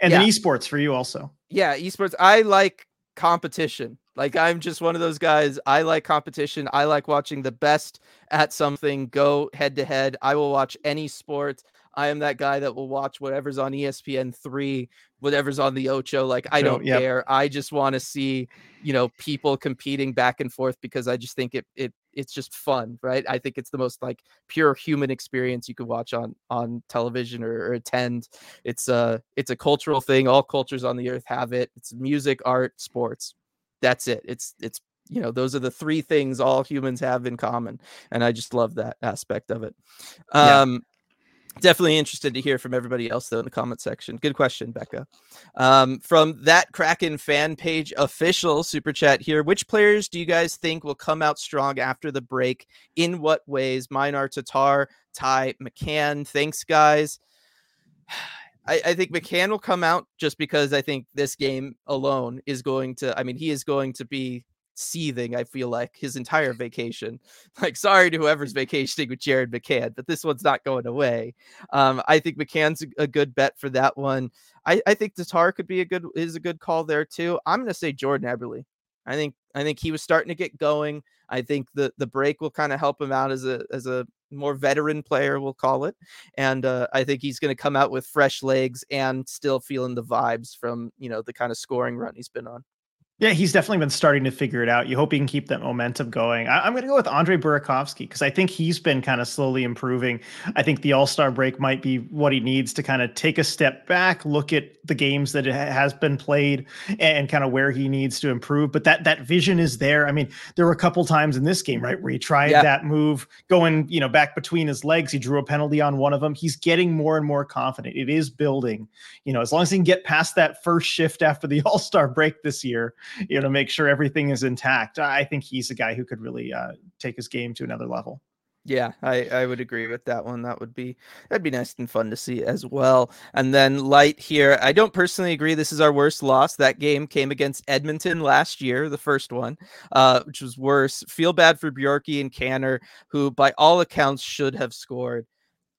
And yeah. then esports for you also. Yeah, esports. I like competition. Like I'm just one of those guys. I like competition. I like watching the best at something go head to head. I will watch any sport. I am that guy that will watch whatever's on ESPN three, whatever's on the Ocho. Like I don't yep. care. I just want to see, you know, people competing back and forth because I just think it it it's just fun, right? I think it's the most like pure human experience you could watch on on television or, or attend. It's a it's a cultural thing. All cultures on the earth have it. It's music, art, sports. That's it. It's it's you know those are the three things all humans have in common and i just love that aspect of it um Definitely interested to hear from everybody else though in the comment section. Good question, Becca. Um, from that Kraken fan page official super chat here. Which players do you guys think will come out strong after the break? In what ways? Mine are Tatar, Ty, McCann. Thanks, guys. I, I think McCann will come out just because I think this game alone is going to. I mean, he is going to be seething, I feel like, his entire vacation. Like, sorry to whoever's vacationing with Jared McCann, but this one's not going away. Um, I think McCann's a, good bet for that one. I, I think Tatar could be a good is a good call there too. I'm gonna say Jordan Eberle. I think I think he was starting to get going. I think the the break will kind of help him out as a as a more veteran player, we'll call it. And uh, I think he's going to come out with fresh legs and still feeling the vibes from you know the kind of scoring run he's been on. Yeah, he's definitely been starting to figure it out. You hope he can keep that momentum going. I, am going to go with Andre Burakovsky because I think he's been kind of slowly improving. I think the All Star break might be what he needs to kind of take a step back, look at the games that has been played, and, kind of where he needs to improve. But that that vision is there. I mean, there were a couple times in this game, right, where he tried yeah. that move going, you know, back between his legs. He drew a penalty on one of them. He's getting more and more confident. It is building. You know, as long as he can get past that first shift after the All Star break this year you know, make sure everything is intact. I think he's a guy who could really uh, take his game to another level. Yeah, I, I would agree with that one. That would be that'd be nice and fun to see as well. And then light here. I don't personally agree. This is our worst loss. That game came against Edmonton last year, the first one, uh, which was worse. Feel bad for Bjorky and Canner, who by all accounts should have scored.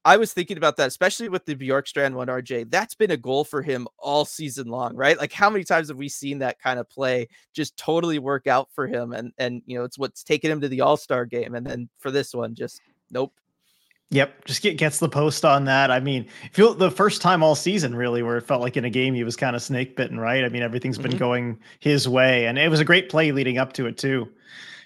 I was thinking about that, especially with the Bjorkstrand one, RJ. That's been a goal for him all season long, right? Like how many times have we seen that kind of play just totally work out for him? And and you know, it's what's taken him to the all-star game. And then for this one, just nope. Yep, just get gets the post on that. I mean, feel the first time all season really where it felt like in a game he was kind of snake bitten, right? I mean, everything's been mm-hmm. going his way, and it was a great play leading up to it too.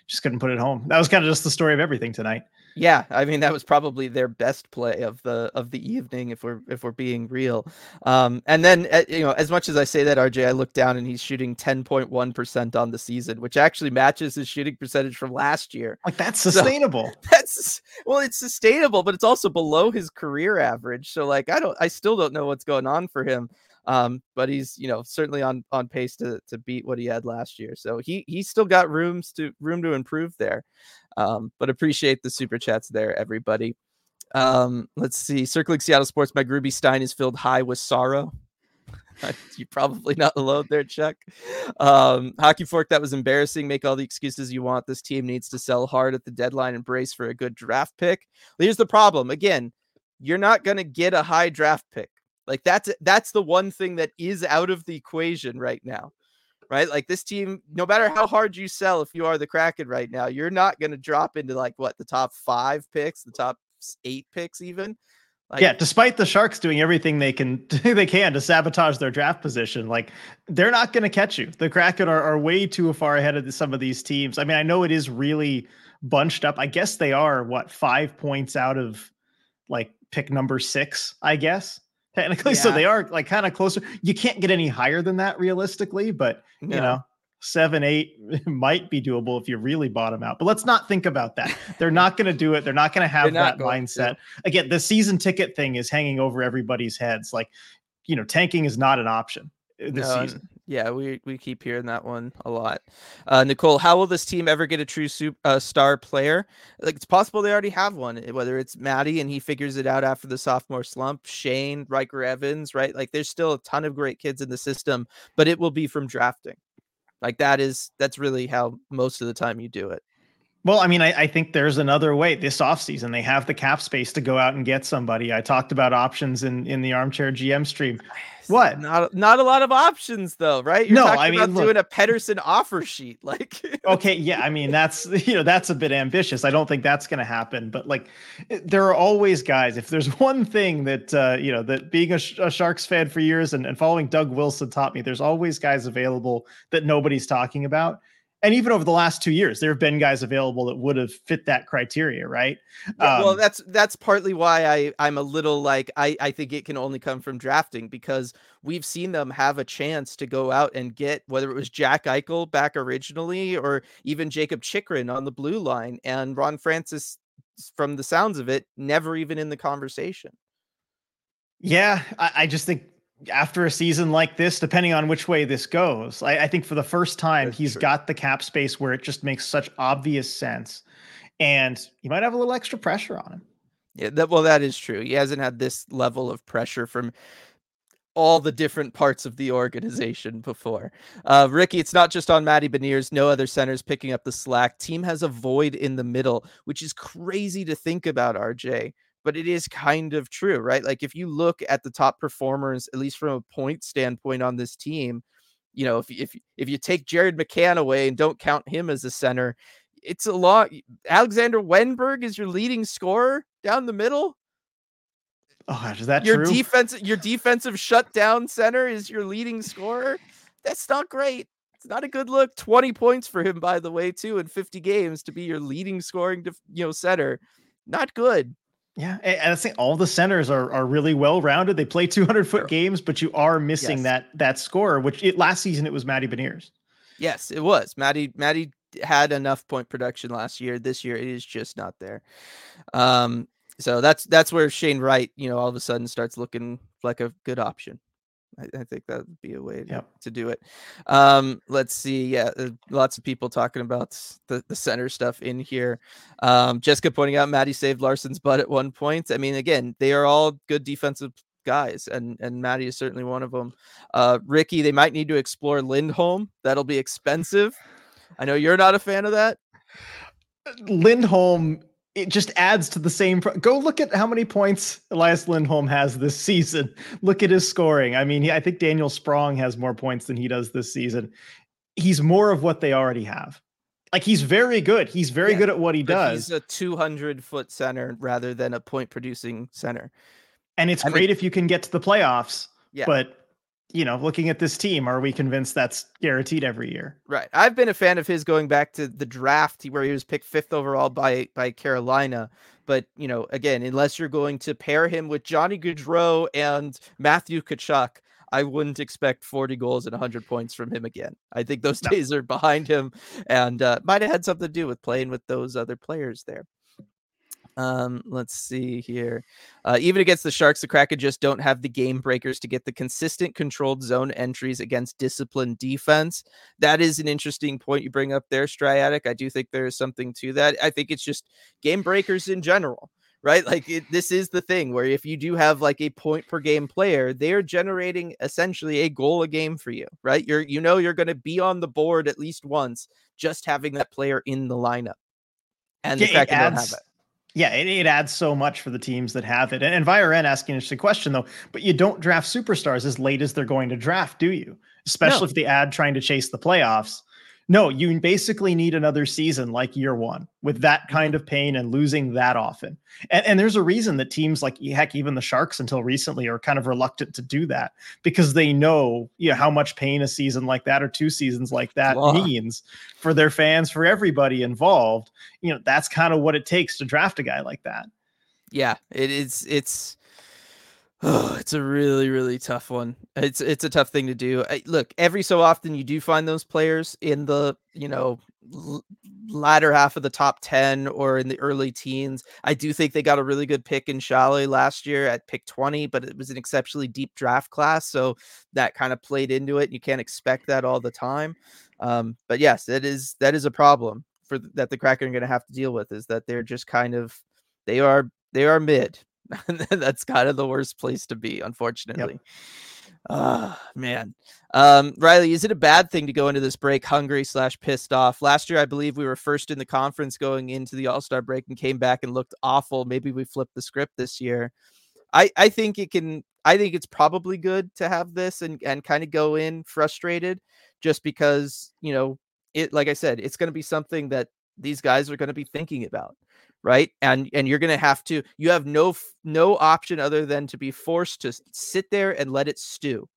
Just couldn't put it home. That was kind of just the story of everything tonight. Yeah, I mean that was probably their best play of the of the evening if we're if we're being real. Um, and then uh, you know, as much as I say that, RJ, I look down and he's shooting ten point one percent on the season, which actually matches his shooting percentage from last year. Like that's sustainable. So, that's well, it's sustainable, but it's also below his career average. So like, I don't, I still don't know what's going on for him. Um, but he's you know certainly on on pace to to beat what he had last year. So he he's still got rooms to room to improve there. Um, but appreciate the super chats there, everybody. Um, let's see. Circling Seattle Sports, my Gruby Stein is filled high with sorrow. You're probably not alone there, Chuck. Um, Hockey Fork, that was embarrassing. Make all the excuses you want. This team needs to sell hard at the deadline and brace for a good draft pick. Here's the problem. Again, you're not going to get a high draft pick. Like that's that's the one thing that is out of the equation right now right? Like this team, no matter how hard you sell, if you are the Kraken right now, you're not going to drop into like what the top five picks, the top eight picks, even. Like, yeah, despite the Sharks doing everything they can they can to sabotage their draft position, like they're not going to catch you. The Kraken are, are way too far ahead of some of these teams. I mean, I know it is really bunched up. I guess they are what five points out of like pick number six. I guess technically, yeah. so they are like kind of closer. You can't get any higher than that realistically, but yeah. you know, seven, eight might be doable if you really bottom out. But let's not think about that. They're not going to do it. They're not going to have that mindset. To. Again, the season ticket thing is hanging over everybody's heads. Like, you know, tanking is not an option uh, this no, season. Yeah, we we keep hearing that one a lot. Uh, Nicole, how will this team ever get a true super, uh, star player? Like it's possible they already have one. Eh, whether it's Matty and he figures it out after the sophomore slump, Shane, Ryker Evans, right? Like there's still a ton of great kids in the system, but it will be from drafting. Like that is that's really how most of the time you do it. Well, I mean, I, I, think there's another way this offseason. They have the cap space to go out and get somebody. I talked about options in in the armchair GM stream. What? Not not a lot of options though, right? You're no, I mean, about look, doing a Pettersson offer sheet, like. okay, yeah, I mean that's you know that's a bit ambitious. I don't think that's going to happen. But like, eh, there are always guys. If there's one thing that uh, you know that being a, a Sharks fan for years and, and following Doug Wilson taught me, there's always guys available that nobody's talking about and even over the last two years, there have been guys available that would have fit that criteria, right? Yeah, um, well, that's that's partly why I I'm a little like I I think it can only come from drafting because we've seen them have a chance to go out and get whether it was Jack Eichel back originally or even Jakob Chychrun on the blue line, and Ron Francis, from the sounds of it, never even in the conversation. Yeah, I, I just think after a season like this, depending on which way this goes, I, I think for the first time That's he's true. got the cap space where it just makes such obvious sense, and he might have a little extra pressure on him. Yeah, that well, that is true. He hasn't had this level of pressure from all the different parts of the organization before. Uh, Ricky, it's not just on Matty Beniers. No other centers picking up the slack. Team has a void in the middle, which is crazy to think about, RJ but it is kind of true, right? Like if you look at the top performers, at least from a point standpoint on this team, you know, if if if you take Jared McCann away and don't count him as a center, it's a lot. Alexander Wennberg is your leading scorer down the middle. Oh, is that your true? defense? Your defensive shutdown center is your leading scorer. That's not great. It's not a good look. Twenty points for him, by the way, too, in fifty games to be your leading scoring, you know, center. Not good. Yeah, and I think all the centers are are really well rounded. They play 200 foot sure. games, but you are missing yes. that that score. Which it, last season it was Matty Beniers. Yes, it was Matty. Matty had enough point production last year. This year it is just not there. Um, so that's that's where Shane Wright, you know, all of a sudden starts looking like a good option. I, I think that would be a way to, yep. to do it. Um, let's see. Yeah, uh, lots of people talking about the, the center stuff in here. Um, Jessica pointing out Matty saved Larsson's butt at one point. I mean, again, they are all good defensive guys, and and Matty is certainly one of them. Uh, Ricky, they might need to explore Lindholm. That'll be expensive. I know you're not a fan of that. Lindholm it just adds to the same. Pro- Go look at how many points Elias Lindholm has this season. Look at his scoring. I mean, I think Daniel Sprong has more points than he does this season. He's more of what they already have. Like he's very good. He's very yeah, good at what he does. He's a 200 foot center rather than a point producing center. And it's I great mean, if you can get to the playoffs. Yeah. But you know, looking at this team, are we convinced that's guaranteed every year? Right. I've been a fan of his going back to the draft where he was picked fifth overall by by Carolina. But you know, again, unless you're going to pair him with Johnny Gaudreau and Matthew Tkachuk, I wouldn't expect 40 goals and 100 points from him again. I think those no. days are behind him, and uh, might have had something to do with playing with those other players there. Um, let's see here. Uh, even against the Sharks, the Kraken just don't have the game breakers to get the consistent controlled zone entries against disciplined defense. That is an interesting point you bring up there, Striatic. I do think there is something to that. I think it's just game breakers in general right? Like it, this is the thing where if you do have like a point per game player, they are generating essentially a goal a game for you, right? You're you know you're going to be on the board at least once just having that player in the lineup, and yeah, the Kraken adds, don't have it Yeah, it, it, adds so much for the teams that have it. And, and Viren asking an interesting question though, but you don't draft superstars as late as they're going to draft, do you? Especially no. if they add trying to chase the playoffs. No, you basically need another season like year one with that mm-hmm. kind of pain and losing that often. And, and, there's a reason that teams like heck, even the Sharks until recently are kind of reluctant to do that because they know you know how much pain a season like that or two seasons like that means for their fans, for everybody involved. You know, that's kind of what it takes to draft a guy like that. Yeah, it is. It's Oh, it's a really, really tough one. It's it's a tough thing to do. I, look, every so often you do find those players in the you know l- latter half of the top ten or in the early teens. I do think they got a really good pick in Sale last year at pick twenty, but it was an exceptionally deep draft class, so that kind of played into it. You can't expect that all the time. Um, but yes, that is that is a problem for that the Kraken are going to have to deal with. Is that they're just kind of they are they are mid that's kind of the worst place to be, unfortunately. Yep. Ah, man. Um, Riley, is it a bad thing to go into this break hungry slash pissed off? Last year, I believe we were first in the conference going into the All Star break and came back and looked awful. Maybe we flipped the script this year. I I think it can. I think it's probably good to have this and and kind of go in frustrated, just because you know it. Like I said, it's going to be something that these guys are going to be thinking about right? And and you're going to have to you have no no option other than to be forced to sit there and let it stew.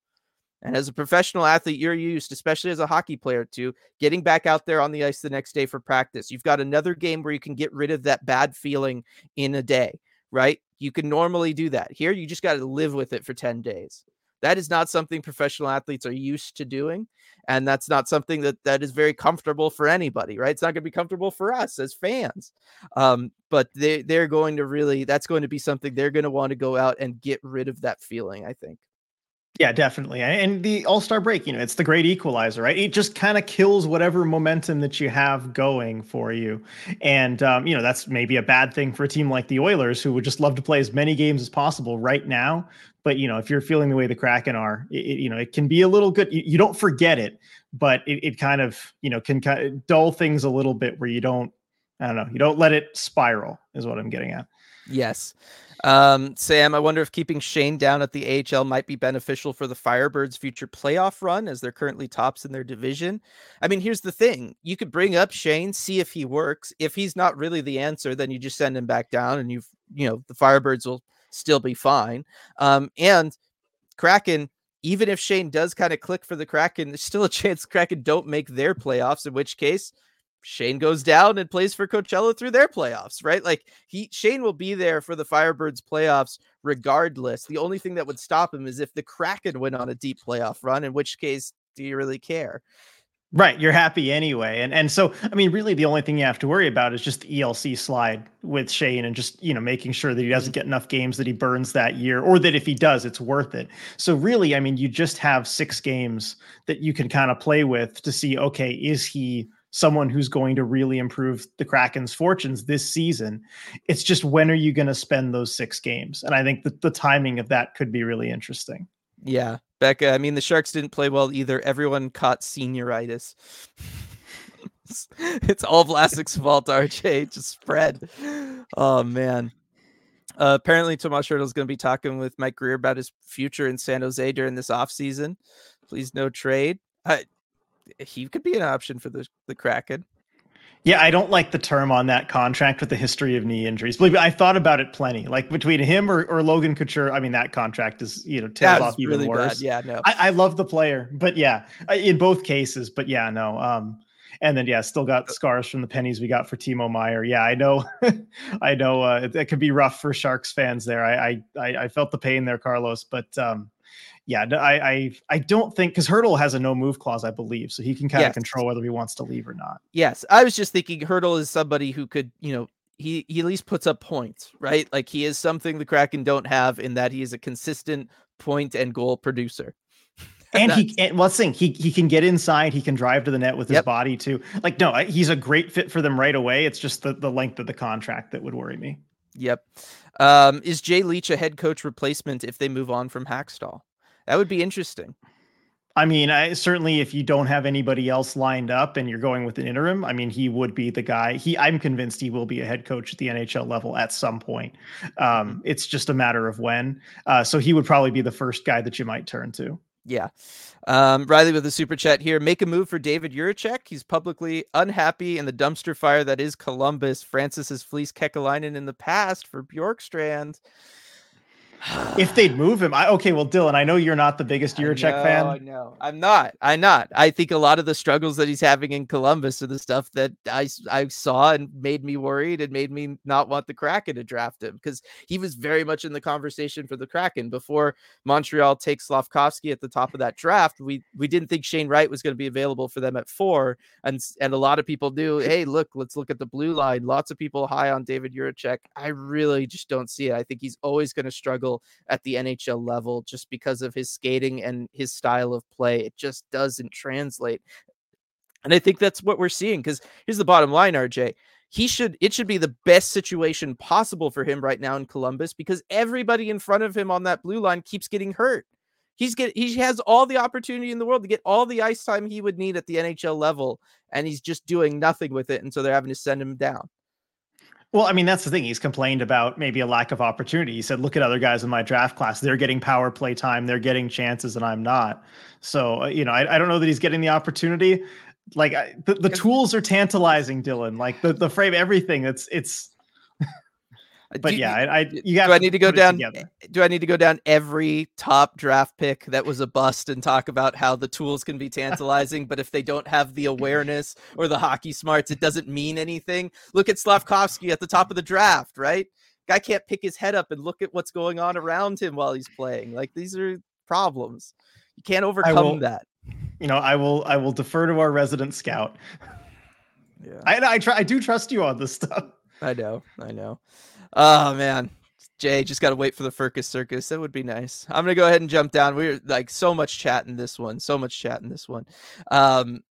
And as a professional athlete you're used especially as a hockey player to getting back out there on the ice the next day for practice. You've got another game where you can get rid of that bad feeling in a day right? You can normally do that. Here you just got to live with it for 10 days that is not something professional athletes are used to doing, and that's not something that that is very comfortable for anybody. Right? It's not going to be comfortable for us as fans. Um, but they they're going to really that's going to be something they're going to want to go out and get rid of that feeling. I think. Yeah, definitely. And the All Star break, you know, it's the great equalizer, right? It just kind of kills whatever momentum that you have going for you. And, um, you know, that's maybe a bad thing for a team like the Oilers, who would just love to play as many games as possible right now. But, you know, if you're feeling the way the Kraken are, it, you know, it can be a little good. You, you don't forget it, but it, it kind of, you know, can kind of dull things a little bit where you don't, I don't know, you don't let it spiral, is what I'm getting at. Yes. Um, Sam, I wonder if keeping Shane down at the AHL might be beneficial for the Firebirds' future playoff run as they're currently tops in their division. I mean, here's the thing you could bring up Shane, see if he works. If he's not really the answer, then you just send him back down and you've, you know, the Firebirds will still be fine. Um, and Kraken, even if Shane does kind of click for the Kraken, there's still a chance Kraken don't make their playoffs, in which case Shane goes down and plays for Coachella through their playoffs, right? Like he Shane will be there for the Firebirds playoffs regardless. The only thing that would stop him is if the Kraken went on a deep playoff run, in which case do you really care? Right, you're happy anyway. And and so I mean really the only thing you have to worry about is just the ELC slide with Shane and just, you know, making sure that he doesn't get enough games that he burns that year or that if he does it's worth it. So really, I mean, you just have 6 games that you can kind of play with to see okay, is he someone who's going to really improve the Kraken's fortunes this season. It's just when are you going to spend those six games? And I think that the timing of that could be really interesting. Yeah. Becca, I mean, the Sharks didn't play well either. Everyone caught senioritis. it's all Vlasic's fault, RJ. Just spread. Oh, man. Uh, apparently, Tomas Hertl is going to be talking with Mike Grier about his future in San Jose during this offseason. Please, no trade. I, he could be an option for the the Kraken. Yeah, I don't like the term on that contract with the history of knee injuries. Believe me, I thought about it plenty. Like between him or, or Logan Couture, I mean that contract is you know tails off even really worse. Bad. Yeah, no, I, I, love the player, but yeah, in both cases. But yeah, no. Um, and then yeah, still got uh scars from the pennies we got for Timo Meier. Yeah, I know, I know uh, it, it, could be rough for Sharks fans there. I I I felt the pain there, Carlos, but um, yeah, I I, I don't think because Hertl has a no move clause, I believe, so he can kind yes. of control whether he wants to leave or not. Yes, I was just thinking Hertl is somebody who could, you know, he he at least puts up points, right? Like he is something the Kraken don't have in that he is a consistent point and goal producer. and he and let's think he he can get inside, he can drive to the net with his yep. body too. Like no, he's a great fit for them right away. It's just the the length of the contract that would worry me. Yep. Um, is Jay Leach a head coach replacement if they move on from Hakstol? That would be interesting. I mean, I certainly if you don't have anybody else lined up and you're going with an interim, I mean, he would be the guy. He, I'm convinced he will be a head coach at the NHL level at some point. Um, mm-hmm. it's just a matter of when. Uh, so he would probably be the first guy that you might turn to. Yeah. Um, Riley with a super chat here. Make a move for David Jiricek. He's publicly unhappy in the dumpster fire that is Columbus. Francis has fleeced Kekalainen in the past for Bjorkstrand if they'd move him, I okay. Well, Dylan, I know you're not the biggest Jiricek fan. I know. I'm not. I'm not. I think a lot of the struggles that he's having in Columbus are the stuff that I I saw and made me worried and made me not want the Kraken to draft him because he was very much in the conversation for the Kraken before Montreal takes Slafkovsky at the top of that draft. We we didn't think Shane Wright was going to be available for them at four, and and a lot of people knew. Hey, look, let's look at the blue line. Lots of people high on David Jiricek. I really just don't see it. I think he's always going to struggle at the NHL level just because of his skating and his style of play. It just doesn't translate. And I think that's what we're seeing because here's the bottom line, RJ. He should it should be the best situation possible for him right now in Columbus because everybody in front of him on that blue line keeps getting hurt. He's get he has all the opportunity in the world to get all the ice time he would need at the NHL level, and he's just doing nothing with it, and so they're having to send him down. Well, I mean, that's the thing. He's complained about maybe a lack of opportunity. He said, look at other guys in my draft class. They're getting power play time, they're getting chances, and I'm not. So, uh, you know, I, I don't know that he's getting the opportunity. Like I, the, the tools are tantalizing, Dylan. Like the, the frame, everything. It's it's Uh, but do, yeah, I, I you got. Do I need to go down? Eh, do I need to go down every top draft pick that was a bust and talk about how the tools can be tantalizing, but if they don't have the awareness or the hockey smarts, it doesn't mean anything. Look at Slafkovsky at the top of the draft, right? Guy can't pick his head up and look at what's going on around him while he's playing. Like these are problems. You can't overcome will, that. You know, I will. I will defer to our resident scout. Yeah, I, I try. I do trust you on this stuff. I know. I know. Oh man, Jay, just got to wait for the Firkus Circus. That would be nice. I'm gonna go ahead and jump down. We're like so much chat in this one, so much chat in this one. Um,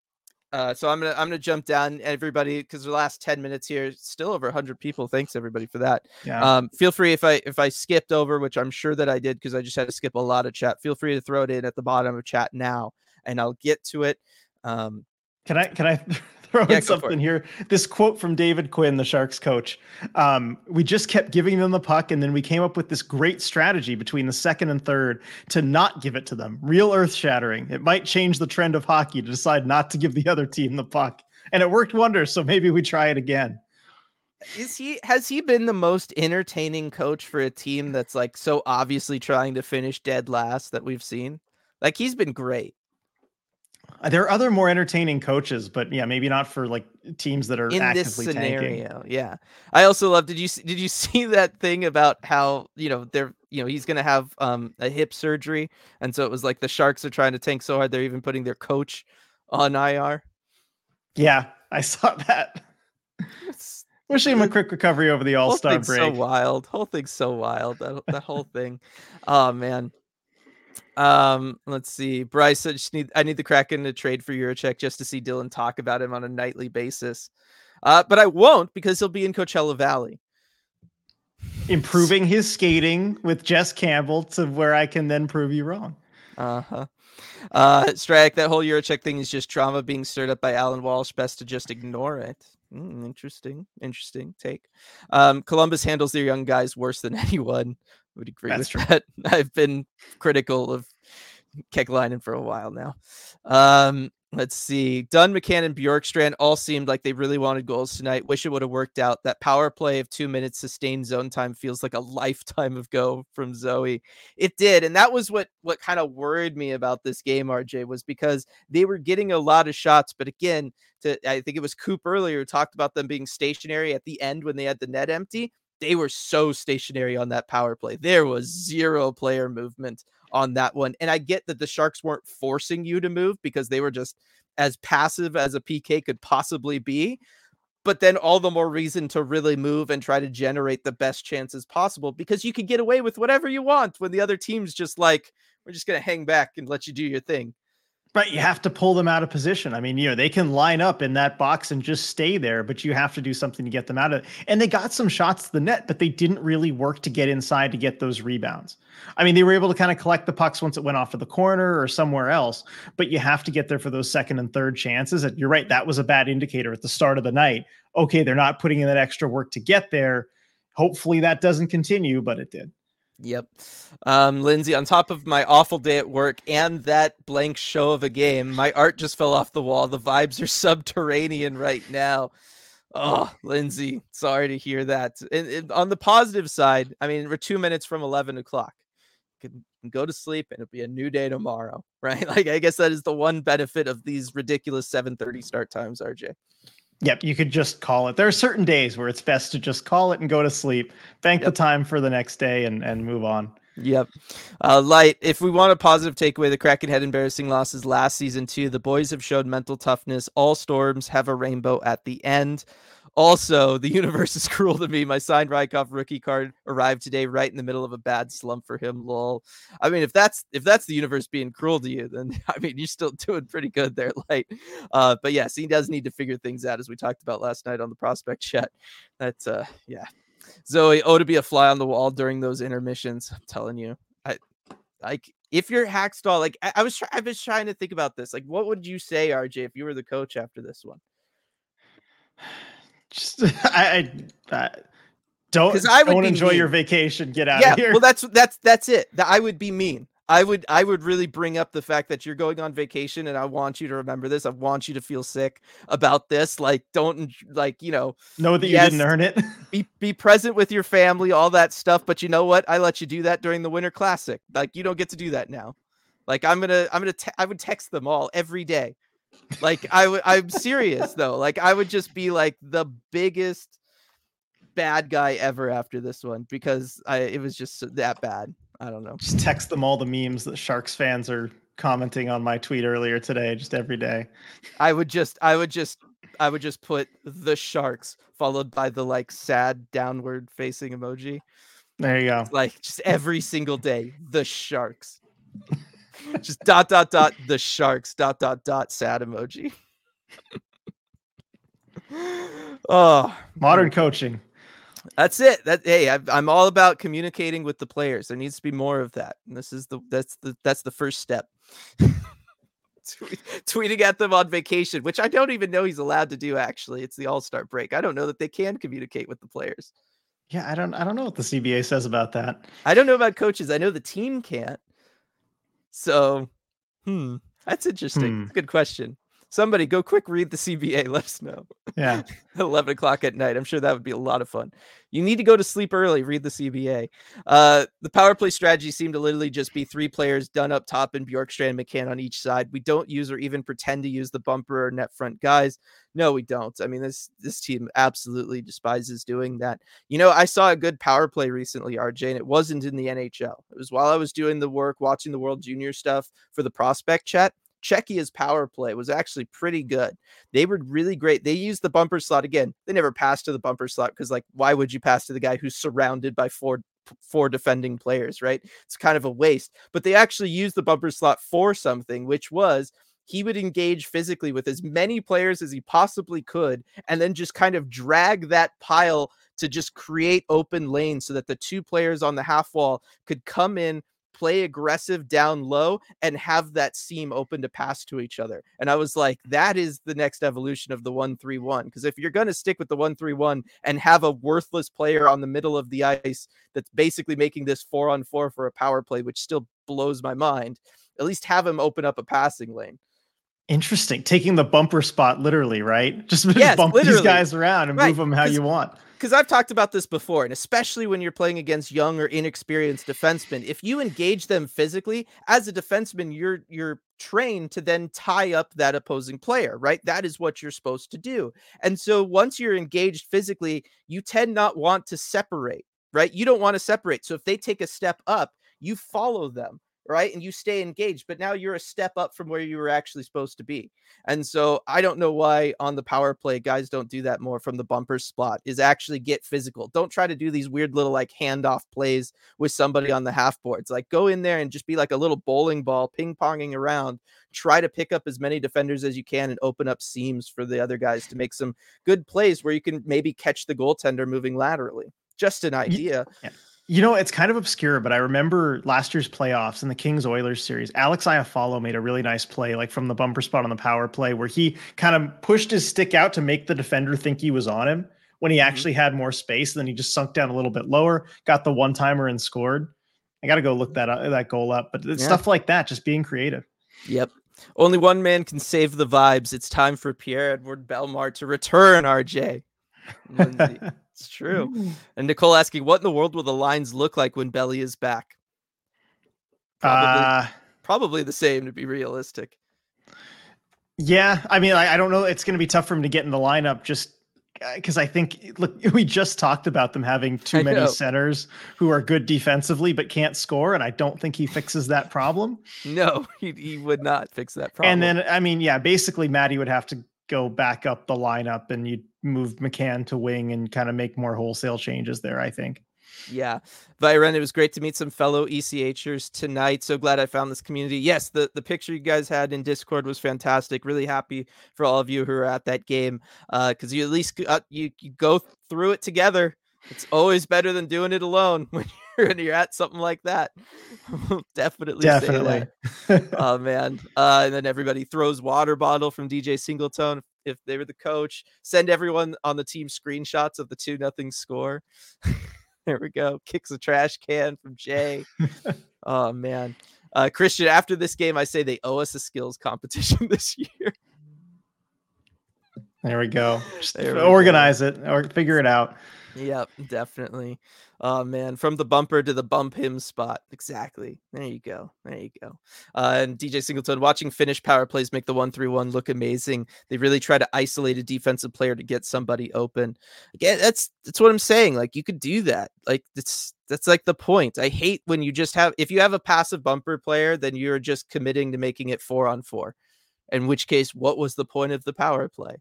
uh, so I'm gonna I'm gonna jump down everybody because the last 10 minutes here, still over 100 people. Thanks everybody for that. Yeah. Um, feel free if I if I skipped over, which I'm sure that I did because I just had to skip a lot of chat. Feel free to throw it in at the bottom of chat now, and I'll get to it. Um, can I can I throw yeah, in something here. This quote from David Quinn, the Sharks coach. Um, we just kept giving them the puck, and then we came up with this great strategy between the second and third to not give it to them. Real earth shattering. It might change the trend of hockey to decide not to give the other team the puck. And it worked wonders. So maybe we try it again. Is he has he been the most entertaining coach for a team that's like so obviously trying to finish dead last that we've seen? Like he's been great. Uh, there are other more entertaining coaches, but yeah, maybe not for like teams that are in this scenario. Tanking. Yeah, I also love. Did you did you see that thing about how you know they're you know he's gonna have um a hip surgery, and so it was like the Sharks are trying to tank so hard they're even putting their coach on IR. Yeah, I saw that. Wishing him a quick recovery over the All Star break. So wild, whole thing's so wild. That that whole thing. Oh man. Um, let's see. Bryce, I just need I need the Kraken to trade for Jiricek just to see Dylan talk about him on a nightly basis. Uh, but I won't because he'll be in Coachella Valley. Improving his skating with Jess Campbell to where I can then prove you wrong. Uh-huh. Uh Strike, that whole Jiricek thing is just trauma being stirred up by Alan Walsh. Best to just ignore it. Mm, interesting, interesting take. Um, Columbus handles their young guys worse than anyone would agree That's with true. that. I've been critical of Kekalainen for a while now. Um, let's see. Dunn, McCann, and Bjorkstrand all seemed like they really wanted goals tonight. Wish it would have worked out. That power play of two minutes sustained zone time feels like a lifetime of go from Zoe. It did, and that was what what kind of worried me about this game. RJ was because they were getting a lot of shots, but again, to I think it was Coop earlier who talked about them being stationary at the end when they had the net empty they were so stationary on that power play. There was zero player movement on that one. And I get that the Sharks weren't forcing you to move because they were just as passive as a PK could possibly be. But then all the more reason to really move and try to generate the best chances possible because you could get away with whatever you want when the other team's just like, we're just going to hang back and let you do your thing. But you have to pull them out of position. I mean, you know, they can line up in that box and just stay there, but you have to do something to get them out of it. And they got some shots to the net, but they didn't really work to get inside to get those rebounds. I mean, they were able to kind of collect the pucks once it went off of the corner or somewhere else, but you have to get there for those second and third chances. And you're right, that was a bad indicator at the start of the night. Okay, they're not putting in that extra work to get there. Hopefully that doesn't continue, but it did. Yep. Um, Lindsay, on top of my awful day at work and that blank show of a game, my art just fell off the wall. The vibes are subterranean right now. Oh, Lindsay, sorry to hear that. And, and on the positive side, I mean, we're two minutes from 11 o'clock. Can go to sleep and it'll be a new day tomorrow, right? Like, I guess that is the one benefit of these ridiculous 7:30 start times, RJ. Yep, you could just call it. There are certain days where it's best to just call it and go to sleep. Thank yep. the time for the next day and and move on. Yep. Uh, light. If we want a positive takeaway, the Kraken had embarrassing losses last season too. The boys have showed mental toughness. All storms have a rainbow at the end. Also, the universe is cruel to me. My signed Rykov rookie card arrived today, right in the middle of a bad slump for him. Lol. I mean, if that's if that's the universe being cruel to you, then I mean, you're still doing pretty good there, light. Uh, but yes, he does need to figure things out, as we talked about last night on the prospect chat. That's uh, yeah. Zoe, oh, to be a fly on the wall during those intermissions. I'm telling you, I like if you're Hakstol, like I, I was, try- I was trying to think about this. Like, what would you say, RJ, if you were the coach after this one? Just I, I, I don't I would don't enjoy mean. your vacation. Get out yeah, of here. Well, that's that's that's it. I would be mean. I would I would really bring up the fact that you're going on vacation and I want you to remember this. I want you to feel sick about this. Like don't like, you know, know that yes, you didn't earn it. be be present with your family, all that stuff, but you know what? I let you do that during the winter classic. Like you don't get to do that now. Like I'm going to I'm going to te- I would text them all every day. Like I would I'm serious though. Like I would just be like the biggest bad guy ever after this one because I it was just that bad. I don't know. Just text them all the memes that Sharks fans are commenting on my tweet earlier today, just every day. I would just I would just I would just put the sharks followed by the like sad downward facing emoji. There you go. Like just every single day, the sharks. just dot dot dot the sharks dot dot dot sad emoji. oh, modern coaching. That's it. That hey, I, I'm all about communicating with the players. There needs to be more of that. And this is the that's the that's the first step. tweeting at them on vacation, which I don't even know he's allowed to do. Actually, it's the All Star break. I don't know that they can communicate with the players. Yeah, I don't. I don't know what the CBA says about that. I don't know about coaches. I know the team can't. So, hmm, that's interesting. Hmm. Good question. Somebody go quick read the CBA. Let us know. Yeah. 11 o'clock at night. I'm sure that would be a lot of fun. You need to go to sleep early. Read the CBA. Uh, the power play strategy seemed to literally just be three players done up top and Bjorkstrand and McCann on each side. We don't use or even pretend to use the bumper or net front guys. No, we don't. I mean, this this team absolutely despises doing that. You know, I saw a good power play recently, RJ, and it wasn't in the NHL. It was while I was doing the work, watching the World Junior stuff for the prospect chat Czechia's power play was actually pretty good. They were really great. They used the bumper slot again. They never passed to the bumper slot because, like, why would you pass to the guy who's surrounded by four four defending players, right? It's kind of a waste. But they actually used the bumper slot for something, which was he would engage physically with as many players as he possibly could and then just kind of drag that pile to just create open lanes so that the two players on the half wall could come in play aggressive down low and have that seam open to pass to each other. And I was like, that is the next evolution of the 131. Because if you're going to stick with the 131 and have a worthless player on the middle of the ice that's basically making this four on four for a power play, which still blows my mind, at least have him open up a passing lane. Interesting. Taking the bumper spot literally, right? Just, yes, bump literally. these guys around and right. move them how you want because I've talked about this before, and especially when you're playing against young or inexperienced defensemen, if you engage them physically as a defenseman, you're you're trained to then tie up that opposing player, right? That is what you're supposed to do. And so once you're engaged physically, you tend not want to separate, right? You don't want to separate. So if they take a step up, you follow them right? And you stay engaged, but now you're a step up from where you were actually supposed to be. And so I don't know why on the power play guys don't do that more from the bumper spot is actually get physical. Don't try to do these weird little like handoff plays with somebody on the half boards. Like go in there and just be like a little bowling ball ping ponging around. Try to pick up as many defenders as you can and open up seams for the other guys to make some good plays where you can maybe catch the goaltender moving laterally. Just an idea. Yeah. You know, it's kind of obscure, but I remember last year's playoffs in the Kings Oilers series. Alex Iafallo made a really nice play, like from the bumper spot on the power play, where he kind of pushed his stick out to make the defender think he was on him when he mm-hmm. actually had more space. Then he just sunk down a little bit lower, got the one timer, and scored. I got to go look that up, that goal up, but it's yeah. stuff like that, just being creative. Yep. Only one man can save the vibes. It's time for Pierre-Edouard Bellemare to return. RJ. It's true. And Nicole asking, what in the world will the lines look like when Belly is back? Probably, uh, probably the same to be realistic. Yeah, I mean, I, I don't know. It's going to be tough for him to get in the lineup just because uh, I think look, we just talked about them having too many centers who are good defensively but can't score, and I don't think he fixes that problem. No, he, he would not fix that problem. And then, I mean, yeah, basically, Matty would have to go back up the lineup and you move McCann to wing and kind of make more wholesale changes there, I think. Yeah. Viren, it was great to meet some fellow ECHers tonight. So glad I found this community. Yes, the, the picture you guys had in Discord was fantastic. Really happy for all of you who are at that game. Uh, because you at least uh, you, you go through it together. It's always better than doing it alone when you're, when you're at something like that. Definitely, Definitely. oh man. Uh, and then everybody throws water bottle from DJ Singleton if they were the coach. Send everyone on the team screenshots of the two nothing score. there we go. Kicks a trash can from Jay. oh man. Uh, Christian, after this game, I say they owe us a skills competition this year. There we go. Just there organize go. it or figure it out. Yep, definitely. Oh man, from the bumper to the bump him spot. Exactly. There you go. There you go. Uh, and DJ Singleton watching Finnish power plays make the one three one look amazing. They really try to isolate a defensive player to get somebody open. Again, that's that's what I'm saying. Like you could do that. Like that's that's like the point. I hate when you just have if you have a passive bumper player, then you're just committing to making it four on four. In which case, what was the point of the power play?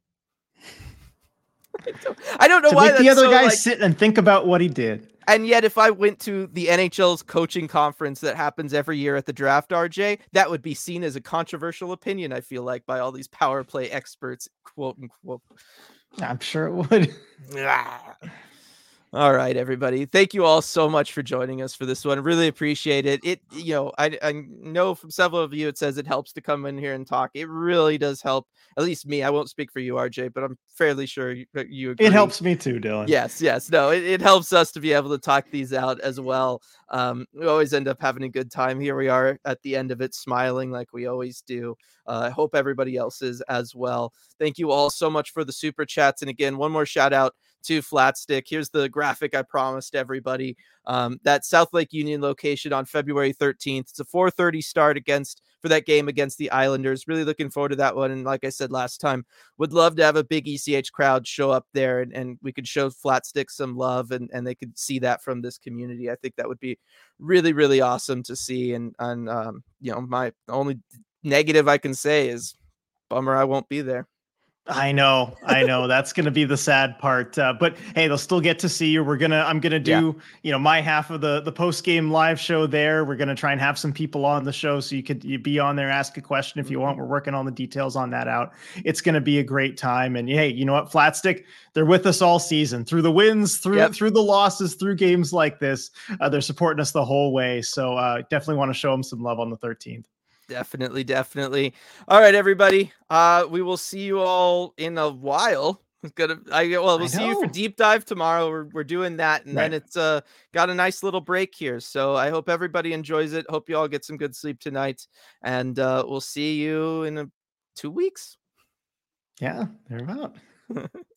I, don't, I don't know to why make the other so, guys like, sit and think about what he did. And yet, if I went to the NHL's coaching conference that happens every year at the draft, RJ, that would be seen as a controversial opinion. I feel like by all these power play experts, quote unquote. I'm sure it would. All right, everybody. Thank you all so much for joining us for this one. Really appreciate it. It, you know, I, I know from several of you it says it helps to come in here and talk. It really does help. At least me. I won't speak for you, RJ, but I'm fairly sure you, you agree. It helps me too, Dylan. Yes, yes. No, it, it helps us to be able to talk these out as well. Um, we always end up having a good time. Here we are at the end of it, smiling like we always do. Uh, I hope everybody else is as well. Thank you all so much for the super chats. And again, one more shout out to Flatstick. Here's the graphic I promised everybody. Um, that South Lake Union location on February 13th. It's a 4:30 start against for that game against the Islanders. Really looking forward to that one. And like I said last time, would love to have a big ECH crowd show up there and, and we could show Flatstick some love and, and they could see that from this community. I think that would be really, really awesome to see. And and um, you know, my only negative I can say is bummer I won't be there. I know, I know. That's going to be the sad part. Uh, but hey, they'll still get to see you. We're gonna, I'm gonna do, yeah. you know, my half of the the post game live show there. We're gonna try and have some people on the show so you could you be on there, ask a question if you want. Mm-hmm. We're working on the details on that out. It's gonna be a great time. And hey, you know what, Flatstick, they're with us all season through the wins, through yep. through the losses, through games like this. Uh, they're supporting us the whole way. So uh, definitely want to show them some love on the 13th. Definitely, definitely. All right, everybody. Uh, we will see you all in a while. It's gonna. I well, we'll I see you for deep dive tomorrow. We're we're doing that, and right. then it's uh got a nice little break here. So I hope everybody enjoys it. Hope you all get some good sleep tonight, and uh, we'll see you in a, two weeks. Yeah, they're about.